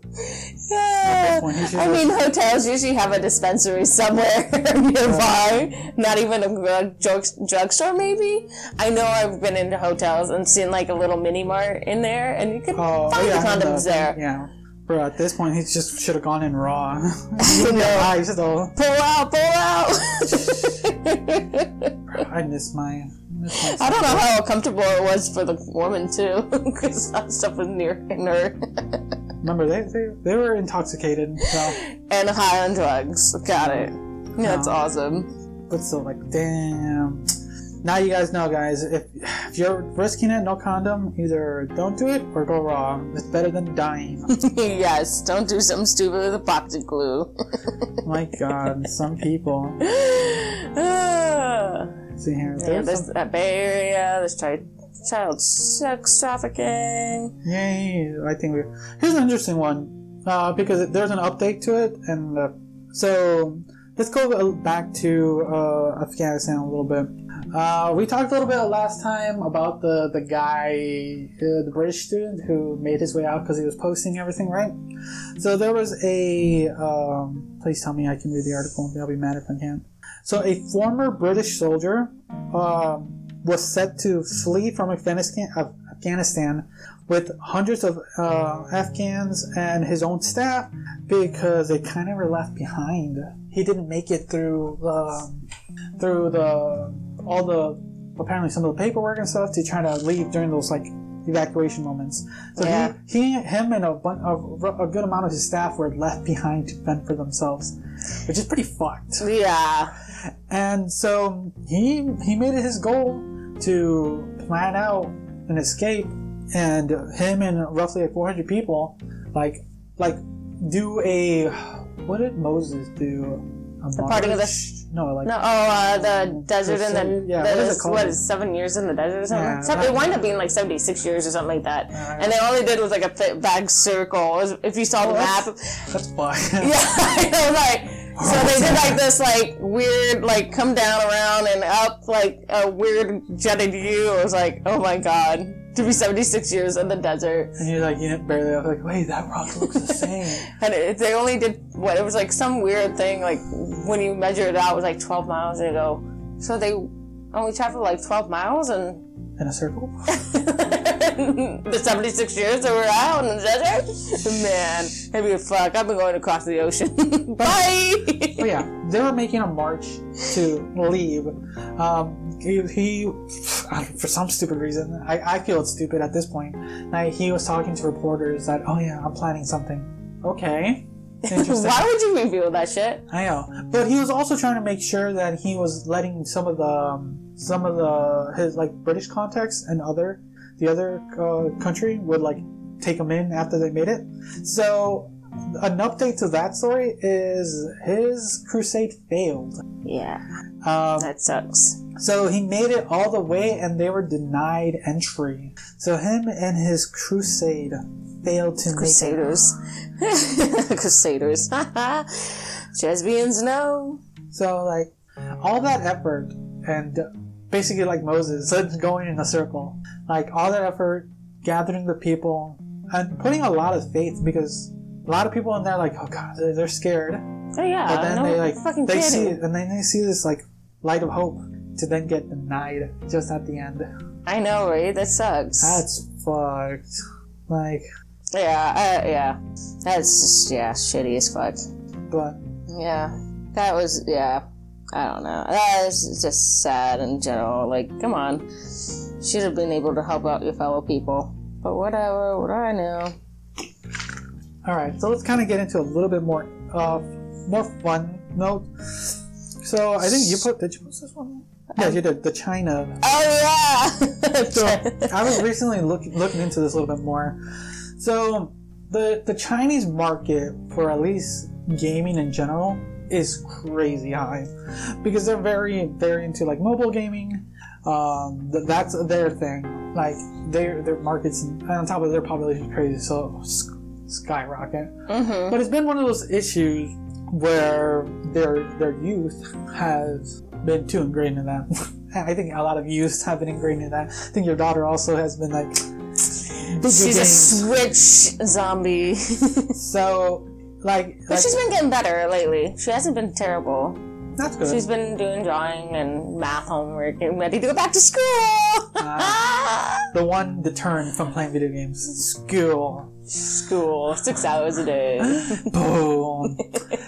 Speaker 2: Yeah.
Speaker 1: point, he should
Speaker 2: I mean, hotels usually have a dispensary somewhere nearby. Not even a drug, drug drugstore, maybe. I know I've been into hotels and seen like a little mini mart in there, and you can
Speaker 1: Oh,
Speaker 2: find
Speaker 1: yeah,
Speaker 2: the
Speaker 1: I
Speaker 2: condoms there.
Speaker 1: Yeah. Bro, at this point, he just should have gone in raw.
Speaker 2: I know.
Speaker 1: Eyes though.
Speaker 2: Pull out, pull out.
Speaker 1: Bro, I miss my. Miss my
Speaker 2: I don't know how comfortable it was for the woman too, because that stuff was near in her
Speaker 1: Remember, they, they they were intoxicated, so
Speaker 2: and high on drugs. Got it. That's
Speaker 1: Oh.
Speaker 2: awesome.
Speaker 1: but still, like, damn. Now you guys know, guys. If if you're risking it, no condom. Either don't do it or go raw. It's better than dying.
Speaker 2: yes, don't do something stupid with epoxy glue.
Speaker 1: my God, some people. See here,
Speaker 2: yeah,
Speaker 1: there's
Speaker 2: there's
Speaker 1: some,
Speaker 2: that Bay Area. There's child child sex trafficking.
Speaker 1: Yay! I think we. Here's an interesting one uh, because there's an update to it, and uh, so let's go back to uh, Afghanistan a little bit. Uh, we talked a little bit last time about the the guy, the British student who made his way out because he was posting everything, right? So there was a. Um, please tell me I can read the article. I'll be mad if I can't. So a former British soldier um, was set to flee from Afghanistan, Af- Afghanistan with hundreds of uh, Afghans and his own staff because they kind of were left behind. He didn't make it through um, through the all the apparently some of the paperwork and stuff to try to leave during those like evacuation moments. So
Speaker 2: Yeah.
Speaker 1: he, he, him, and a, bun- a, a good amount of his staff were left behind to fend for themselves, which is pretty fucked.
Speaker 2: Yeah.
Speaker 1: And so he he made it his goal to plan out an escape, and him and roughly like 400 people, like like do a what did Moses do?
Speaker 2: The parting of the-
Speaker 1: no like
Speaker 2: No, oh, uh, the desert and the,
Speaker 1: Yeah,
Speaker 2: the
Speaker 1: what is
Speaker 2: what is seven years in the desert or something?
Speaker 1: Yeah, that-
Speaker 2: it wound up being like seventy six years or something like that.
Speaker 1: Alright.
Speaker 2: And they all they did was like a bag circle. Was- If you saw the map,
Speaker 1: that's fine.
Speaker 2: yeah, I know, like. So they did like this like weird like come down around and up like a weird jetted view. It was like oh my god to be seventy six years in the desert.
Speaker 1: and you're like you know, barely up, like wait that rock looks the same.
Speaker 2: And it, they only did what it was like some weird thing. Like when you measure it out, it was like twelve miles. And you go, so they only traveled like twelve miles, and
Speaker 1: In a circle.
Speaker 2: the seventy six years that we're out in the desert. Man, maybe a fuck. I've been going across the ocean. Bye.
Speaker 1: But yeah, they were making a march to leave. Um, he, he for some stupid reason, I, I feel it's stupid at this point. Like, he was talking to reporters that, oh yeah, I'm planning something. Okay.
Speaker 2: Why would you reveal that shit?
Speaker 1: I know, but he was also trying to make sure that he was letting some of the um, some of the his like British contacts and other the other uh, country would like take him in after they made it. So an update to that story is his crusade failed.
Speaker 2: Yeah,
Speaker 1: Um,
Speaker 2: that sucks.
Speaker 1: so he made it all the way and they were denied entry. So him and his crusade failed to make it.
Speaker 2: Crusaders. Crusaders. Lesbians, no.
Speaker 1: So like all that effort and basically like Moses going in a circle, like all that effort, gathering the people and putting a lot of faith because a lot of people in there like oh god they're, they're scared,
Speaker 2: Oh yeah,
Speaker 1: but then
Speaker 2: no
Speaker 1: they like they see and then they see this like light of hope to then get denied just at the end.
Speaker 2: I know, right? That sucks.
Speaker 1: That's fucked. Like,
Speaker 2: yeah, uh, yeah. That's just yeah, shitty as fuck.
Speaker 1: but
Speaker 2: Yeah, that was yeah. I don't know. That is just sad in general. Like, come on, should have been able to help out your fellow people. But whatever. What do I know?
Speaker 1: all right, so let's kind of get into a little bit more, uh, more fun note. So I think you put did you post this one? Yeah, you did the China.
Speaker 2: Oh yeah. So.
Speaker 1: I was recently looking looking into this a little bit more. So the the Chinese market for at least gaming in general is crazy high because they're very very into like mobile gaming. Um, th- that's their thing. Like their their markets and on top of their population is crazy, so s- skyrocket.
Speaker 2: hmm
Speaker 1: But it's been one of those issues where their their youth has been too ingrained in that. I think a lot of youth have been ingrained in that. I think your daughter also has been like
Speaker 2: She's a switch zombie.
Speaker 1: So like,
Speaker 2: but
Speaker 1: like
Speaker 2: she's been getting better lately. She hasn't been terrible.
Speaker 1: That's good.
Speaker 2: She's been doing drawing and math homework and ready to go back to school.
Speaker 1: the one deterrent from playing video games. School.
Speaker 2: school, six hours a day.
Speaker 1: Boom.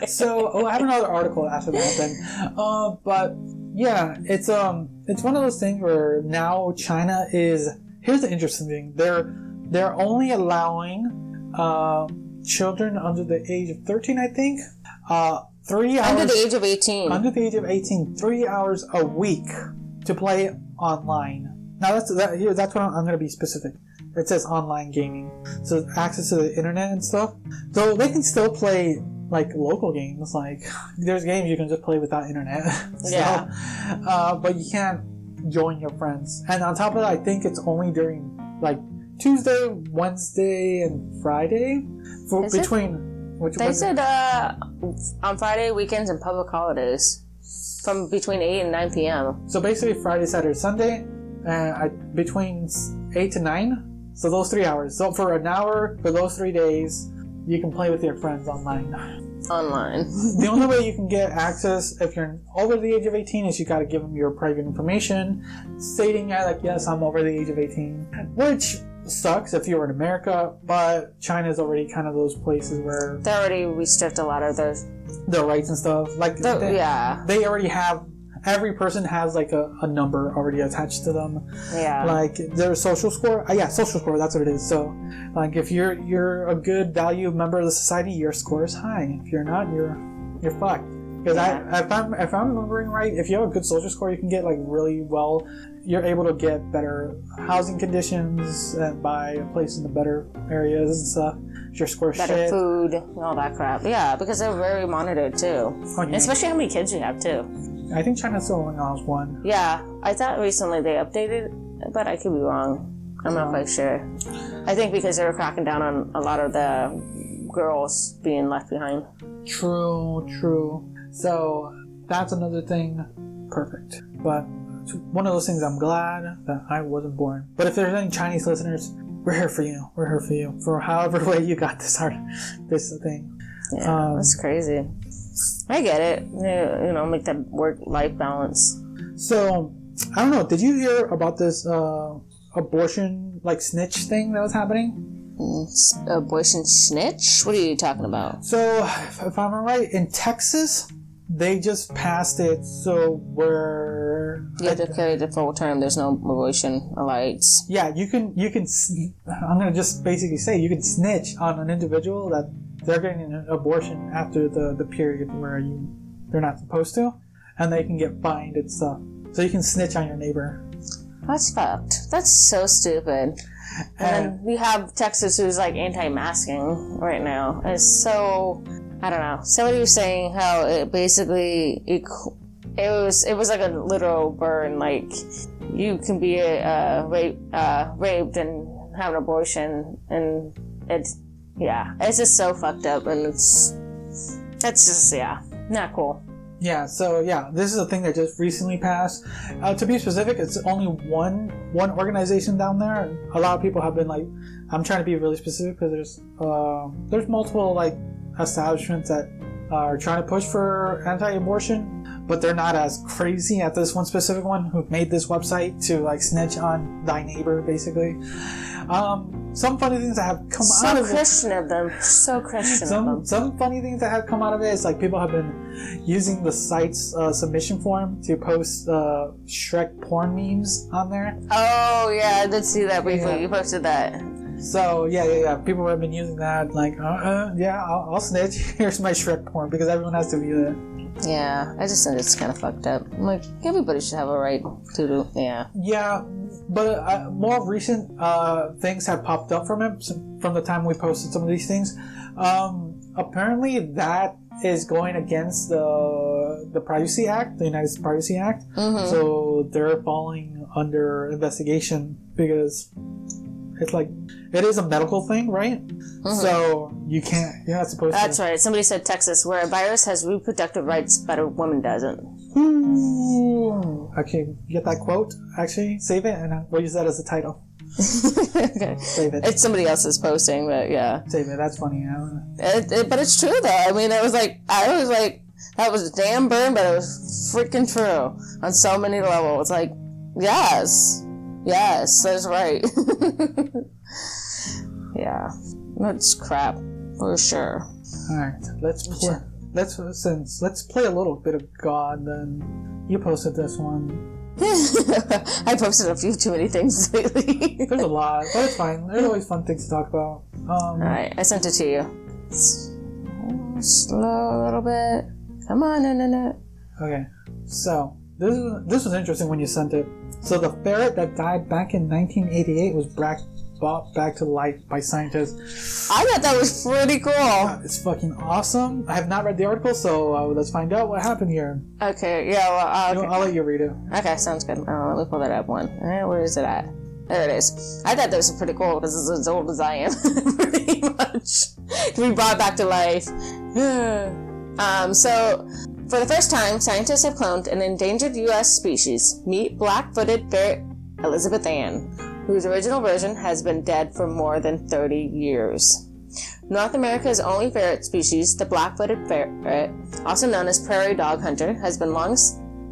Speaker 1: so oh, I have another article after that then. Uh, but yeah, it's um it's one of those things where now China is here's the interesting thing. They're they're only allowing uh, children under the age of thirteen, I think. Uh three hours
Speaker 2: Under the age of 18.
Speaker 1: under the age of 18 three hours a week to play online. Now that's that here that's what i'm, I'm going to be specific. It says online gaming. So access to the internet and stuff. So they can still play like local games. Like there's games you can just play without internet. So,
Speaker 2: Yeah.
Speaker 1: uh, but you can't join your friends. And on top of that i think it's only during like tuesday wednesday and friday for
Speaker 2: Is it? They said uh, on Friday, weekends, and public holidays from between 8 and 9 p.m.
Speaker 1: So basically, Friday, Saturday, Sunday, uh, I, between eight to nine. So those three hours. So for an hour for those three days, you can play with your friends online.
Speaker 2: Online.
Speaker 1: the only way you can get access if you're over the age of 18 is you got to give them your private information, stating that like yes, I'm over the age of 18, which sucks if you were in America. But China is already kind of those places where
Speaker 2: They already restrict a lot of their.
Speaker 1: the rights and stuff like
Speaker 2: the
Speaker 1: they,
Speaker 2: yeah.
Speaker 1: they already have every person has like a, a number already attached to them.
Speaker 2: Yeah.
Speaker 1: Like their social score. Uh, yeah, social score. That's what it is. So, like if you're you're a good value member of the society, your score is high. If you're not, you're you're fucked. Because
Speaker 2: Yeah.
Speaker 1: I, if I'm if I'm remembering right, if you have a good social score, you can get like really well. You're able to get better housing conditions and buy a place in the better areas and stuff. Your score
Speaker 2: Better
Speaker 1: shit,
Speaker 2: food, and all that crap. Yeah, because they're very monitored too.
Speaker 1: Oh, yeah.
Speaker 2: Especially how many kids you have too.
Speaker 1: I think China still only allows one.
Speaker 2: Yeah, I thought recently they updated, but I could be wrong. I'm not quite sure. I think because they were cracking down on a lot of the girls being left behind.
Speaker 1: True, true. So that's another thing. Perfect. But one of those things I'm glad that I wasn't born. But if there's any Chinese listeners, we're here for you. We're here for you. For however way you got this art, this thing.
Speaker 2: Yeah,
Speaker 1: Um,
Speaker 2: that's crazy. I get it. You know, make that work-life balance.
Speaker 1: So I don't know. Did you hear about this uh, abortion like snitch thing that was happening?
Speaker 2: S- Abortion snitch? What are you talking about?
Speaker 1: So if, if I'm right, in Texas, they just passed it so where
Speaker 2: Have to carry the full term. There's no abortion rights.
Speaker 1: yeah, you can you can. I'm gonna just basically say you can snitch on an individual that they're getting an abortion after the the period where you they're not supposed to, and they can get fined and stuff. So you can snitch on your neighbor.
Speaker 2: That's fucked. That's so stupid. And then we have Texas who's like anti-masking right now. It's so I don't know. Somebody was saying how it basically it, it was it was like a literal burn. Like you can be uh, rape, uh, raped and have an abortion, and it's yeah, it's just so fucked up, and it's it's just yeah, not cool.
Speaker 1: Yeah, so yeah, this is a thing that just recently passed. Uh, to be specific, it's only one one organization down there. A lot of people have been like, I'm trying to be really specific because there's uh, there's multiple like establishments that are trying to push for anti-abortion, but they're not as crazy at this one specific one who made this website to like snitch on thy neighbor, basically. Um, some funny things that have come out
Speaker 2: So
Speaker 1: of it.
Speaker 2: Christian of them. So Christian of
Speaker 1: Some
Speaker 2: them.
Speaker 1: some funny things that have come out of it is like people have been using the site's uh, submission form to post uh, Shrek porn memes on there.
Speaker 2: Oh yeah, I did see that briefly.
Speaker 1: Yeah.
Speaker 2: You posted that.
Speaker 1: So yeah, yeah, yeah. People have been using that. Like, uh, uh yeah, I'll, I'll snitch. Here's my Shrek porn because everyone has to view it.
Speaker 2: Yeah, I just think it's kind of fucked up. Like everybody should have a right to do. Yeah.
Speaker 1: Yeah, but uh, more recent uh, things have popped up from it from the time we posted some of these things. Um, apparently, that is going against the the Privacy Act, the United States Privacy Act.
Speaker 2: Mm-hmm.
Speaker 1: So they're falling under investigation because it's like it is a medical thing, right? Mm-hmm. So you can't. You're not supposed to.
Speaker 2: That's
Speaker 1: to.
Speaker 2: right. Somebody said Texas, where a virus has reproductive rights, but a woman doesn't.
Speaker 1: Ooh. Okay, get that quote. Actually, save it, and uh, we'll use that as a title.
Speaker 2: okay. Mm-hmm.
Speaker 1: Save it.
Speaker 2: It's somebody else's posting, but yeah.
Speaker 1: Save it. That's funny. I don't know.
Speaker 2: It, it, but it's true though. I mean, it was like I was like that was a damn burn, but it was freaking true on so many levels. Like, yes, yes, that's right. yeah, that's crap for sure.
Speaker 1: All right, let's play. Let's since let's play a little bit of God. Then you posted this one.
Speaker 2: I posted a few too many things lately.
Speaker 1: There's a lot, but it's fine. There's always fun things to talk about. Um,
Speaker 2: All right, I sent it to you. Slow a little bit. Come on, internet.
Speaker 1: Okay, so this is, this was interesting when you sent it. So the ferret that died back in 1988 was back, brought back to life by scientists.
Speaker 2: I thought that was pretty cool.
Speaker 1: It's fucking awesome. I have not read the article, so uh, let's find out what happened here.
Speaker 2: Okay, yeah, well, uh,
Speaker 1: You know, I'll let you read it.
Speaker 2: Okay, sounds good. Uh, let me pull that up one. Eh, where is it at? There it is. I thought that was pretty cool because it's as old as I am, pretty much. To be brought back to life. um, so, for the first time, scientists have cloned an endangered U.S. species. Meet black-footed ferret Elizabeth Ann, whose original version has been dead for more than 30 years. North America's only ferret species, the black-footed ferret, also known as prairie dog hunter, has been long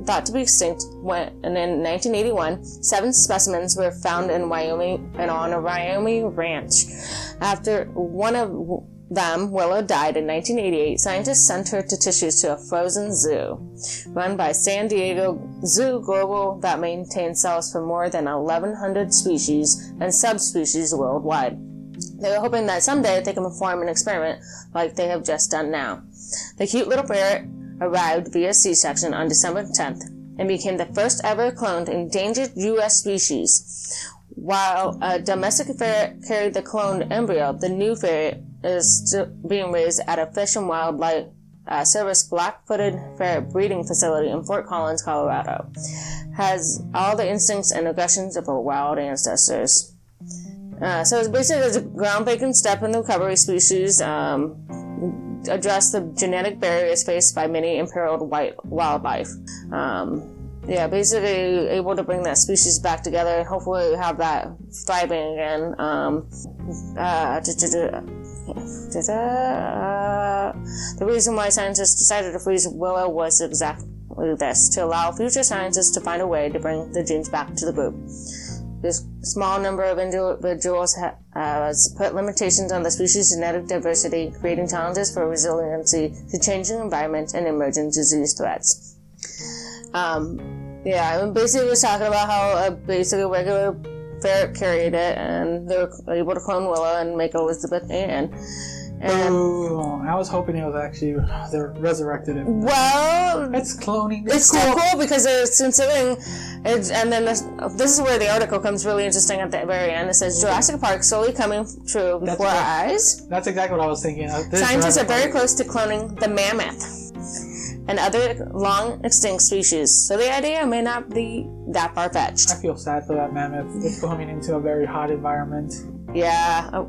Speaker 2: thought to be extinct when, and in 1981, seven specimens were found in Wyoming and on a Wyoming ranch. After one of them, Willow died in 1988, scientists sent her to tissues to a frozen zoo run by San Diego Zoo Global that maintains cells for more than 1,100 species and subspecies worldwide. They were hoping that someday they can perform an experiment like they have just done now. The cute little ferret arrived via C-section on December 10th and became the first ever cloned endangered U.S. species. While a domestic ferret carried the cloned embryo, the new ferret is being raised at a Fish and Wildlife uh, Service black-footed ferret breeding facility in Fort Collins, Colorado. Has all the instincts and aggressions of her wild ancestors. Uh, so it's basically a groundbreaking step in the recovery species. Um, address the genetic barriers faced by many imperiled white wildlife. Um, yeah, basically able to bring that species back together and hopefully have that thriving again. Um, uh, the reason why scientists decided to freeze Willow was exactly this to allow future scientists to find a way to bring the genes back to the group. This small number of individuals has put limitations on the species' genetic diversity, creating challenges for resiliency to changing environment and emerging disease threats. Um, yeah, I'm basically was talking about how a basically regular ferret carried it, and they were able to clone Willow and make Elizabeth Ann.
Speaker 1: And Ooh, I was hoping it was actually they resurrected it.
Speaker 2: Well,
Speaker 1: it's cloning.
Speaker 2: It's, it's still cool because it's considering it's, and then this, this, is where the article comes really interesting at the very end. It says Jurassic Park slowly coming true before our eyes.
Speaker 1: That's exactly what I was thinking.
Speaker 2: Uh, Scientists are very close to cloning the mammoth and other long extinct species, so the idea may not be that far fetched.
Speaker 1: I feel sad for that mammoth. It's coming into a very hot environment.
Speaker 2: Yeah. Oh.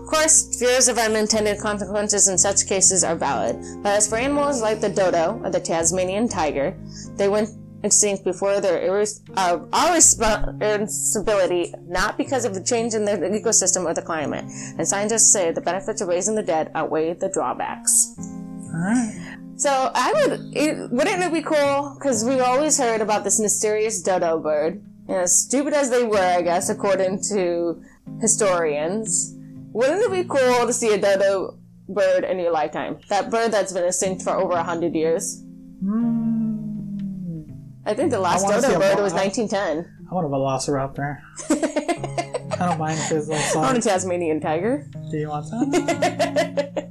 Speaker 2: Of course, fears of unintended consequences in such cases are valid, but as for animals like the dodo or the Tasmanian tiger, they went extinct before their irres- uh, our responsibility, not because of the change in the ecosystem or the climate. And scientists say the benefits of raising the dead outweigh the drawbacks.
Speaker 1: All right.
Speaker 2: So I would, it, wouldn't it be cool? Because we've always heard about this mysterious dodo bird. You know, stupid as they were, I guess, according to historians. Wouldn't it be cool to see a dodo bird in your lifetime? That bird that's been extinct for over a hundred years.
Speaker 1: Mm.
Speaker 2: I think the last dodo bird was 1910.
Speaker 1: I want a velociraptor. I don't mind if it's like.
Speaker 2: I want a Tasmanian tiger.
Speaker 1: Do you want that?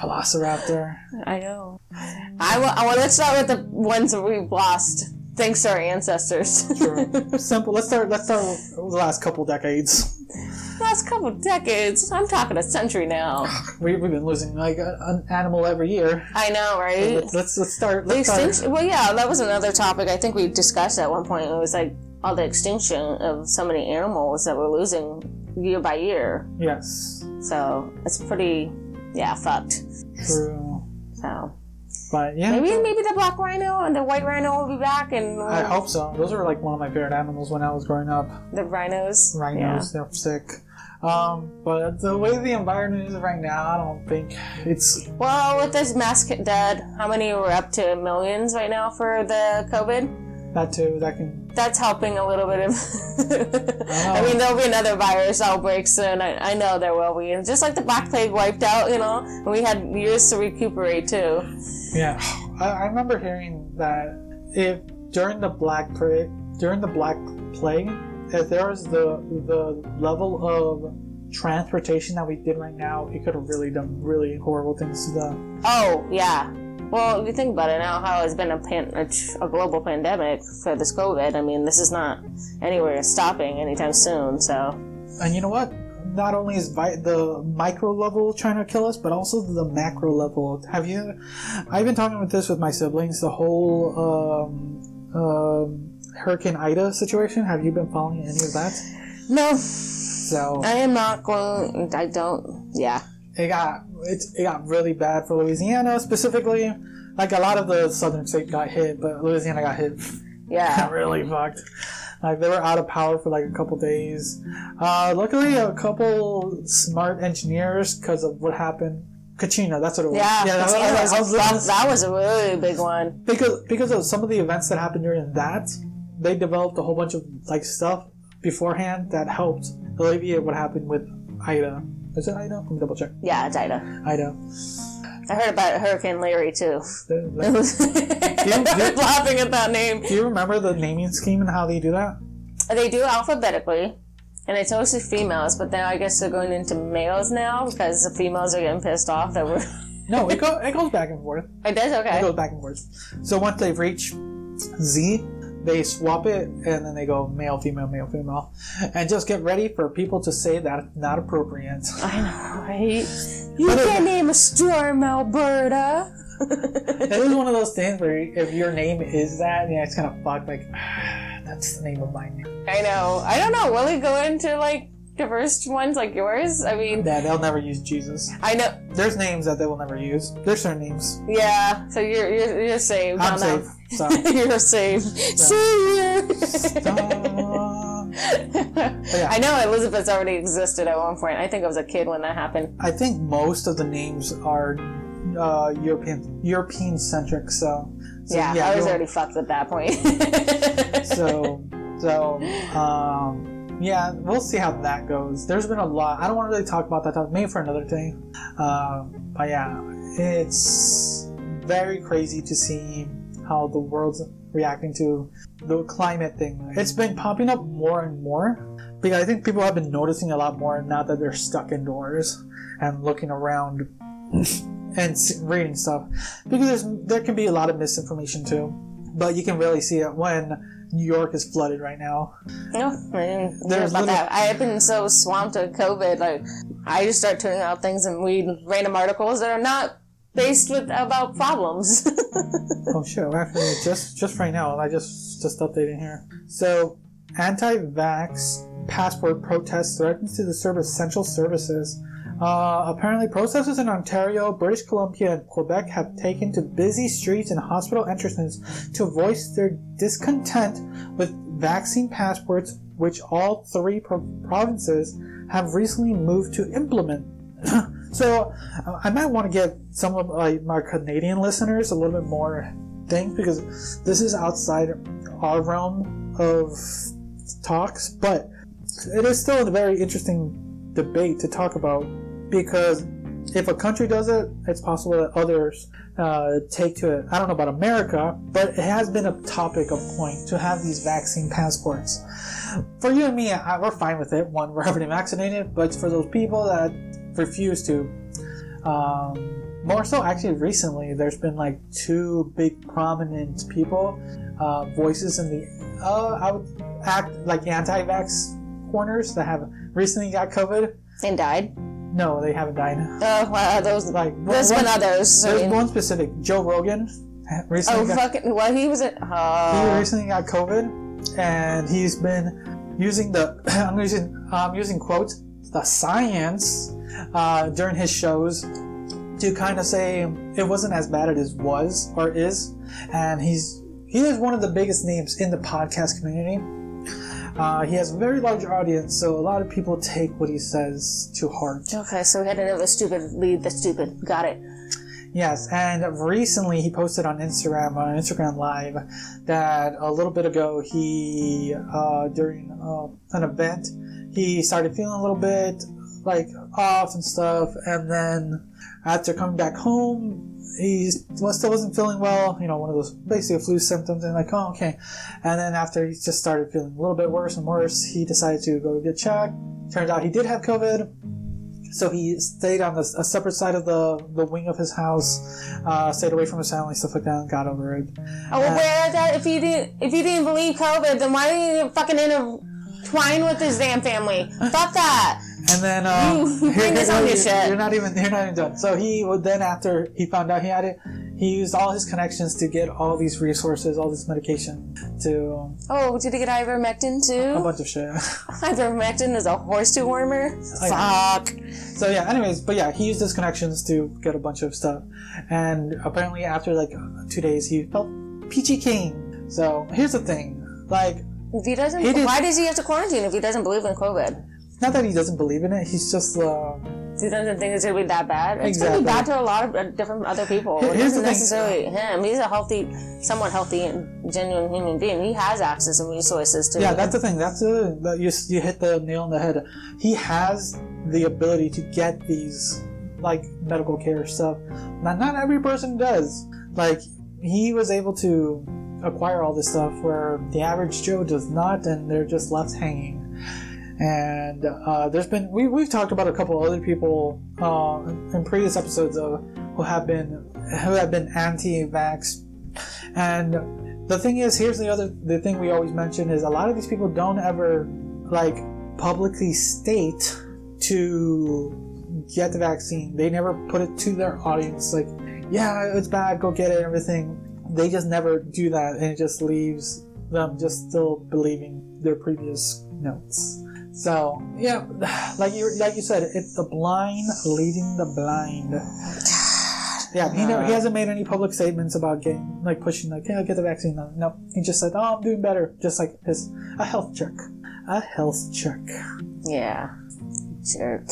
Speaker 1: Velociraptor.
Speaker 2: I know. I, w- I want to start with the ones that we've lost thanks to our ancestors.
Speaker 1: sure. Simple. Let's start. Let's start with the last couple decades.
Speaker 2: Last couple decades. I'm talking a century now.
Speaker 1: We, have been losing like a, an animal every year.
Speaker 2: I know, right?
Speaker 1: Let's let's, let's start. Let's
Speaker 2: the extinction. Start. Well, yeah, that was another topic I think we discussed at one point. It was like all the extinction of so many animals that we're losing year by year.
Speaker 1: Yes.
Speaker 2: So it's pretty yeah, fucked.
Speaker 1: True.
Speaker 2: So.
Speaker 1: But yeah,
Speaker 2: maybe maybe the black rhino and the white rhino will be back, and
Speaker 1: I hope so. Those are like one of my favorite animals when I was growing up.
Speaker 2: The rhinos.
Speaker 1: Rhinos, yeah. they're sick. Um, but the way the environment is right now, I don't think it's.
Speaker 2: Well, with this mass dead, how many were up to millions right now for the COVID?
Speaker 1: That too. That can.
Speaker 2: That's helping a little bit of. I, I, mean, uh-huh. there'll be another virus outbreak soon. I, I know there will be. Just like the Black Plague wiped out, you know, and we had years to recuperate too.
Speaker 1: Yeah, I, I remember hearing that if during the Black Plague, during the Black Plague, if there was the the level of transportation that we did right now, it could have really done really horrible things to the.
Speaker 2: Oh yeah, well, if you think about it now, how it's been a, pan- a, a, global pandemic for this COVID. I mean, this is not anywhere stopping anytime soon. So,
Speaker 1: and you know what? Not only is vi- the micro level trying to kill us, but also the macro level. Have you? I've been talking about this with my siblings. The whole um, um, Hurricane Ida situation. Have you been following any of that?
Speaker 2: No.
Speaker 1: So
Speaker 2: I am not going. I don't. Yeah
Speaker 1: it got it, it got really bad for Louisiana specifically. Like a lot of the southern states got hit, but Louisiana got hit.
Speaker 2: Yeah,
Speaker 1: really fucked. Like they were out of power for like a couple days. Uh, luckily, a couple smart engineers, because of what happened, Katrina. That's what it was.
Speaker 2: Yeah, yeah that, was, was, that, that was a really big one.
Speaker 1: Because because of some of the events that happened during that, they developed a whole bunch of like stuff beforehand that helped alleviate what happened with Ida Is it Ida? Let me double check.
Speaker 2: Yeah, it's Ida.
Speaker 1: Ida.
Speaker 2: I heard about Hurricane Larry too.
Speaker 1: The- like-
Speaker 2: was laughing at that name.
Speaker 1: do you remember the naming scheme and how they do that?
Speaker 2: They do alphabetically, and it's mostly females. But then I guess they're going into males now because the females are getting pissed off that we're.
Speaker 1: No, it, go, it goes back and forth.
Speaker 2: It does okay.
Speaker 1: It goes back and forth. So once they've reached Z, they swap it and then they go male, female, male, female. And just get ready for people to say that not appropriate.
Speaker 2: I know, right? You can't name a storm, Alberta.
Speaker 1: It is one of those things where if your name is that, yeah, it's kind of fucked. Like, that's the name of my name.
Speaker 2: I know. I don't know. Will we go into like diverse ones like yours? I mean,
Speaker 1: Yeah, they'll never use Jesus.
Speaker 2: I know.
Speaker 1: There's names that they will never use. There's certain names.
Speaker 2: Yeah. So you're you're, you're saved.
Speaker 1: I'm safe. So.
Speaker 2: you're saved. Savior.
Speaker 1: yeah.
Speaker 2: I know Elizabeth's already existed at one point. I think I was a kid when that happened.
Speaker 1: I think most of the names are uh, European European centric. So, so
Speaker 2: yeah, I was already fucked at that point.
Speaker 1: so so um yeah we'll see how that goes. There's been a lot. I don't want to really talk about that topic. Maybe for another day. Uh, but yeah it's very crazy to see how the world's reacting to the climate thing. It's been popping up more and more because i think people have been noticing a lot more now that they're stuck indoors and looking around and reading stuff. Because there's, there can be a lot of misinformation too but you can really see it when New York is flooded right now.
Speaker 2: no, I didn't hear
Speaker 1: There's
Speaker 2: about
Speaker 1: little-
Speaker 2: that. I have been so swamped with COVID. Like, I just start tuning out things and read random articles that are not based with about problems.
Speaker 1: Oh shit! Actually, just just right now, I just just updating here. So, anti-vax passport protests threatens to disturb essential services. Uh, apparently, protesters in Ontario, British Columbia, and Quebec have taken to busy streets and hospital entrances to voice their discontent with vaccine passports, which all three pro- provinces have recently moved to implement. so, uh, I might want to give some of my, my Canadian listeners a little bit more things because this is outside our realm of talks, but it is still a very interesting debate to talk about because if a country does it, it's possible that others uh, take to it. I don't know about America, but it has been a topic of point to have these vaccine passports. For you and me, I, we're fine with it. One, we're already vaccinated, but for those people that refuse to, um, more so actually recently, there's been like two big prominent people, uh, voices in the, uh, I would act like anti-vax corners that have recently got COVID.
Speaker 2: and died.
Speaker 1: No, they haven't died.
Speaker 2: Oh, wow, those.
Speaker 1: Like
Speaker 2: There's
Speaker 1: one,
Speaker 2: been others. I
Speaker 1: There's
Speaker 2: mean-
Speaker 1: one specific, Joe Rogan. Recently
Speaker 2: Oh,
Speaker 1: got,
Speaker 2: fucking. Well, he was. A,
Speaker 1: he
Speaker 2: oh.
Speaker 1: recently got COVID, and he's been using the I'm using I'm using quotes the science uh, during his shows to kind of say it wasn't as bad as it was or is, and he's he is one of the biggest names in the podcast community. Uh, he has a very large audience, so a lot of people take what he says to heart.
Speaker 2: Okay, so we had another stupid lead the stupid. Got it.
Speaker 1: Yes, and recently he posted on Instagram on Instagram Live that a little bit ago he uh, during uh, an event he started feeling a little bit like off and stuff, and then after coming back home he still wasn't feeling well. You know, one of those basically flu symptoms, and like oh okay, and then after he just started feeling a little bit worse and worse, he decided to go get checked. Turns out he did have COVID. So he stayed on the, a separate side of the, the wing of his house, uh, stayed away from his family, stuff like that, and got over it.
Speaker 2: Oh, well, where that? If you didn't, if you didn't believe COVID, then why didn't you fucking intertwine with his damn family? Fuck that.
Speaker 1: And then uh,
Speaker 2: You bring this on your
Speaker 1: you're,
Speaker 2: shit.
Speaker 1: you're not even you're not even done. So he would then after he found out he had it, he used all his connections to get all these resources, all this medication to
Speaker 2: Oh, did he get ivermectin too?
Speaker 1: a bunch of shit.
Speaker 2: Ivermectin is a horse dewormer.
Speaker 1: yeah.
Speaker 2: Fuck.
Speaker 1: So yeah, anyways, but yeah, he used his connections to get a bunch of stuff, and apparently after like two days, he felt peachy keen. So here's the thing, like
Speaker 2: If he doesn't,
Speaker 1: He
Speaker 2: why does he have to quarantine if he doesn't believe in COVID?
Speaker 1: Not that he doesn't believe in it, he's just uh,
Speaker 2: he doesn't think it's gonna be that bad. It's
Speaker 1: Exactly.
Speaker 2: gonna be bad to a lot of uh, different other people. It
Speaker 1: Here's
Speaker 2: isn't
Speaker 1: thing.
Speaker 2: necessarily him. He's a healthy, somewhat healthy and genuine human being. He has access and resources to.
Speaker 1: Yeah, that's the thing. That's the that you you hit the nail on the head. He has the ability to get these like medical care stuff. Now, not every person does. Like he was able to acquire all this stuff where the average Joe does not, and they're just left hanging. And uh, there's been we we've talked about a couple other people uh, in previous episodes of who have been who have been anti-vax, and the thing is, here's the other the thing we always mention is a lot of these people don't ever like publicly state to get the vaccine. They never put it to their audience like, yeah, it's bad, go get it, everything. They just never do that, and it just leaves them just still believing their previous notes. So yeah, like you like you said, it's the blind leading the blind. Yeah, he never, he hasn't made any public statements about getting like pushing like yeah get the vaccine. No, no, he just said oh I'm doing better, just like his a health check, a health check.
Speaker 2: Yeah. Jerk.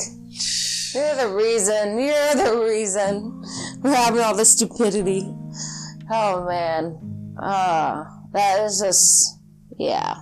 Speaker 2: You're the reason. You're the reason. We're having all this stupidity. Oh man. Ah, that is just yeah.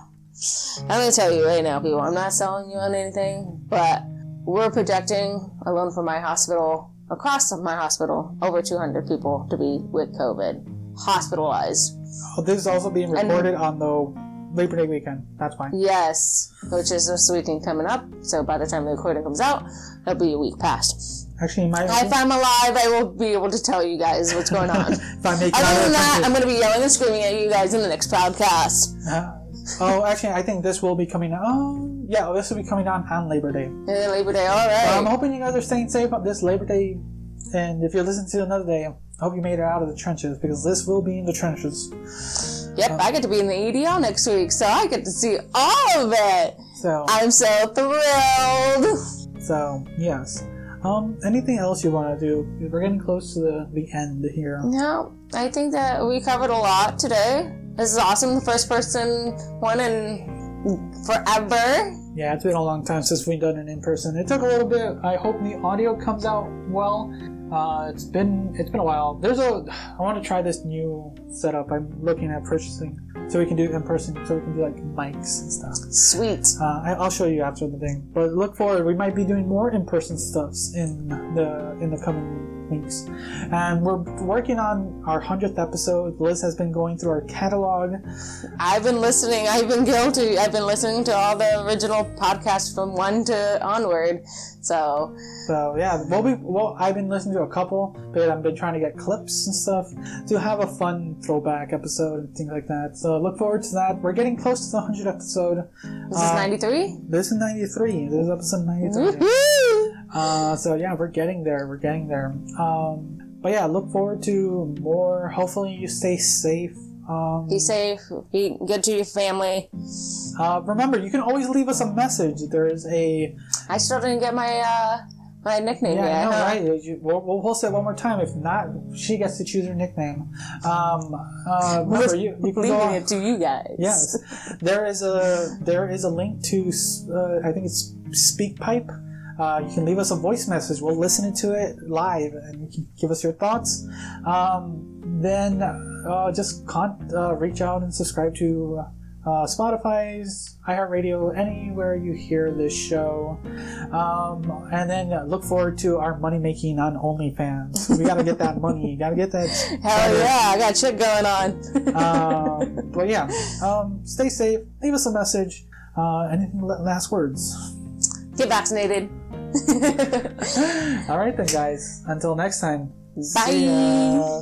Speaker 2: I'm gonna tell you right now, people. I'm not selling you on anything, but we're projecting alone for my hospital, across my hospital, over 200 people to be with COVID, hospitalized.
Speaker 1: Oh, this is also being
Speaker 2: And-
Speaker 1: recorded on the Labor Day weekend. That's fine.
Speaker 2: Yes, which is this weekend coming up. So by the time the recording comes out, it'll be a week past.
Speaker 1: Actually, my
Speaker 2: If I'm alive, I will be able to tell you guys what's going on.
Speaker 1: if I make
Speaker 2: Other than that, I'm going to be yelling and screaming at you guys in the next podcast.
Speaker 1: uh, oh, actually, I think this will be coming out. Oh, yeah, this will be coming out on Labor Day.
Speaker 2: Then Labor Day, all
Speaker 1: I'm hoping you guys are staying safe on this Labor Day, and if you're listening to another day, I hope you made it out of the trenches because this will be in the trenches.
Speaker 2: Yep, I get to be in the EDL next week, so I get to see all of it.
Speaker 1: So,
Speaker 2: I'm so thrilled.
Speaker 1: so yes. Um, anything else you want to do? We're getting close to the, the end here.
Speaker 2: No, I think that we covered a lot today. This is awesome. The first person one in forever.
Speaker 1: Yeah, it's been a long time since we've done it in person. It took a little bit. I hope the audio comes out well. Uh, it's been it's been a while. There's a I want to try this new setup. I'm looking at purchasing so we can do in person. So we can do like mics and stuff.
Speaker 2: Sweet.
Speaker 1: Uh, I, I'll show you after the thing. But look forward. We might be doing more in-person stuffs in the in the coming weeks. And we're working on our hundredth episode. Liz has been going through our catalog.
Speaker 2: I've been listening. I've been guilty. I've been listening to all the original podcasts from one to onward. So
Speaker 1: So yeah, we'll be well. I've been listening to a couple, but I've been trying to get clips and stuff to have a fun throwback episode and things like that. So look forward to that. We're getting close to the hundredth episode.
Speaker 2: this is
Speaker 1: Uh,
Speaker 2: ninety three.
Speaker 1: This is ninety three. This is episode ninety three.
Speaker 2: Woohoo!
Speaker 1: Uh, so yeah, we're getting there. We're getting there. Um, but yeah, look forward to more. Hopefully, you stay safe. Um,
Speaker 2: Be safe. Be good to your family.
Speaker 1: uh, remember, you can always leave us a message. There is a
Speaker 2: I still didn't get my uh my nickname
Speaker 1: yeah,
Speaker 2: yet. Huh?
Speaker 1: right? You- We'll, we'll post it one more time. If not, she gets to choose her nickname. Um, uh, remember, you, you can
Speaker 2: Leaving
Speaker 1: on,
Speaker 2: it to you guys.
Speaker 1: Yes, there is a there is a link to uh, I think it's SpeakPipe. Uh, you can leave us a voice message. We'll listen to it live, and you can give us your thoughts. Um, then uh, just con- uh, reach out and subscribe to uh, Spotify's, iHeartRadio, anywhere you hear this show. Um, and then uh, look forward to our money making on OnlyFans. We gotta get that money. Gotta get that.
Speaker 2: Hell yeah! I got shit going on.
Speaker 1: um, but yeah, um, stay safe. Leave us a message. Uh, anything last words?
Speaker 2: Get vaccinated.
Speaker 1: All right then, guys. Until next time.
Speaker 2: Bye.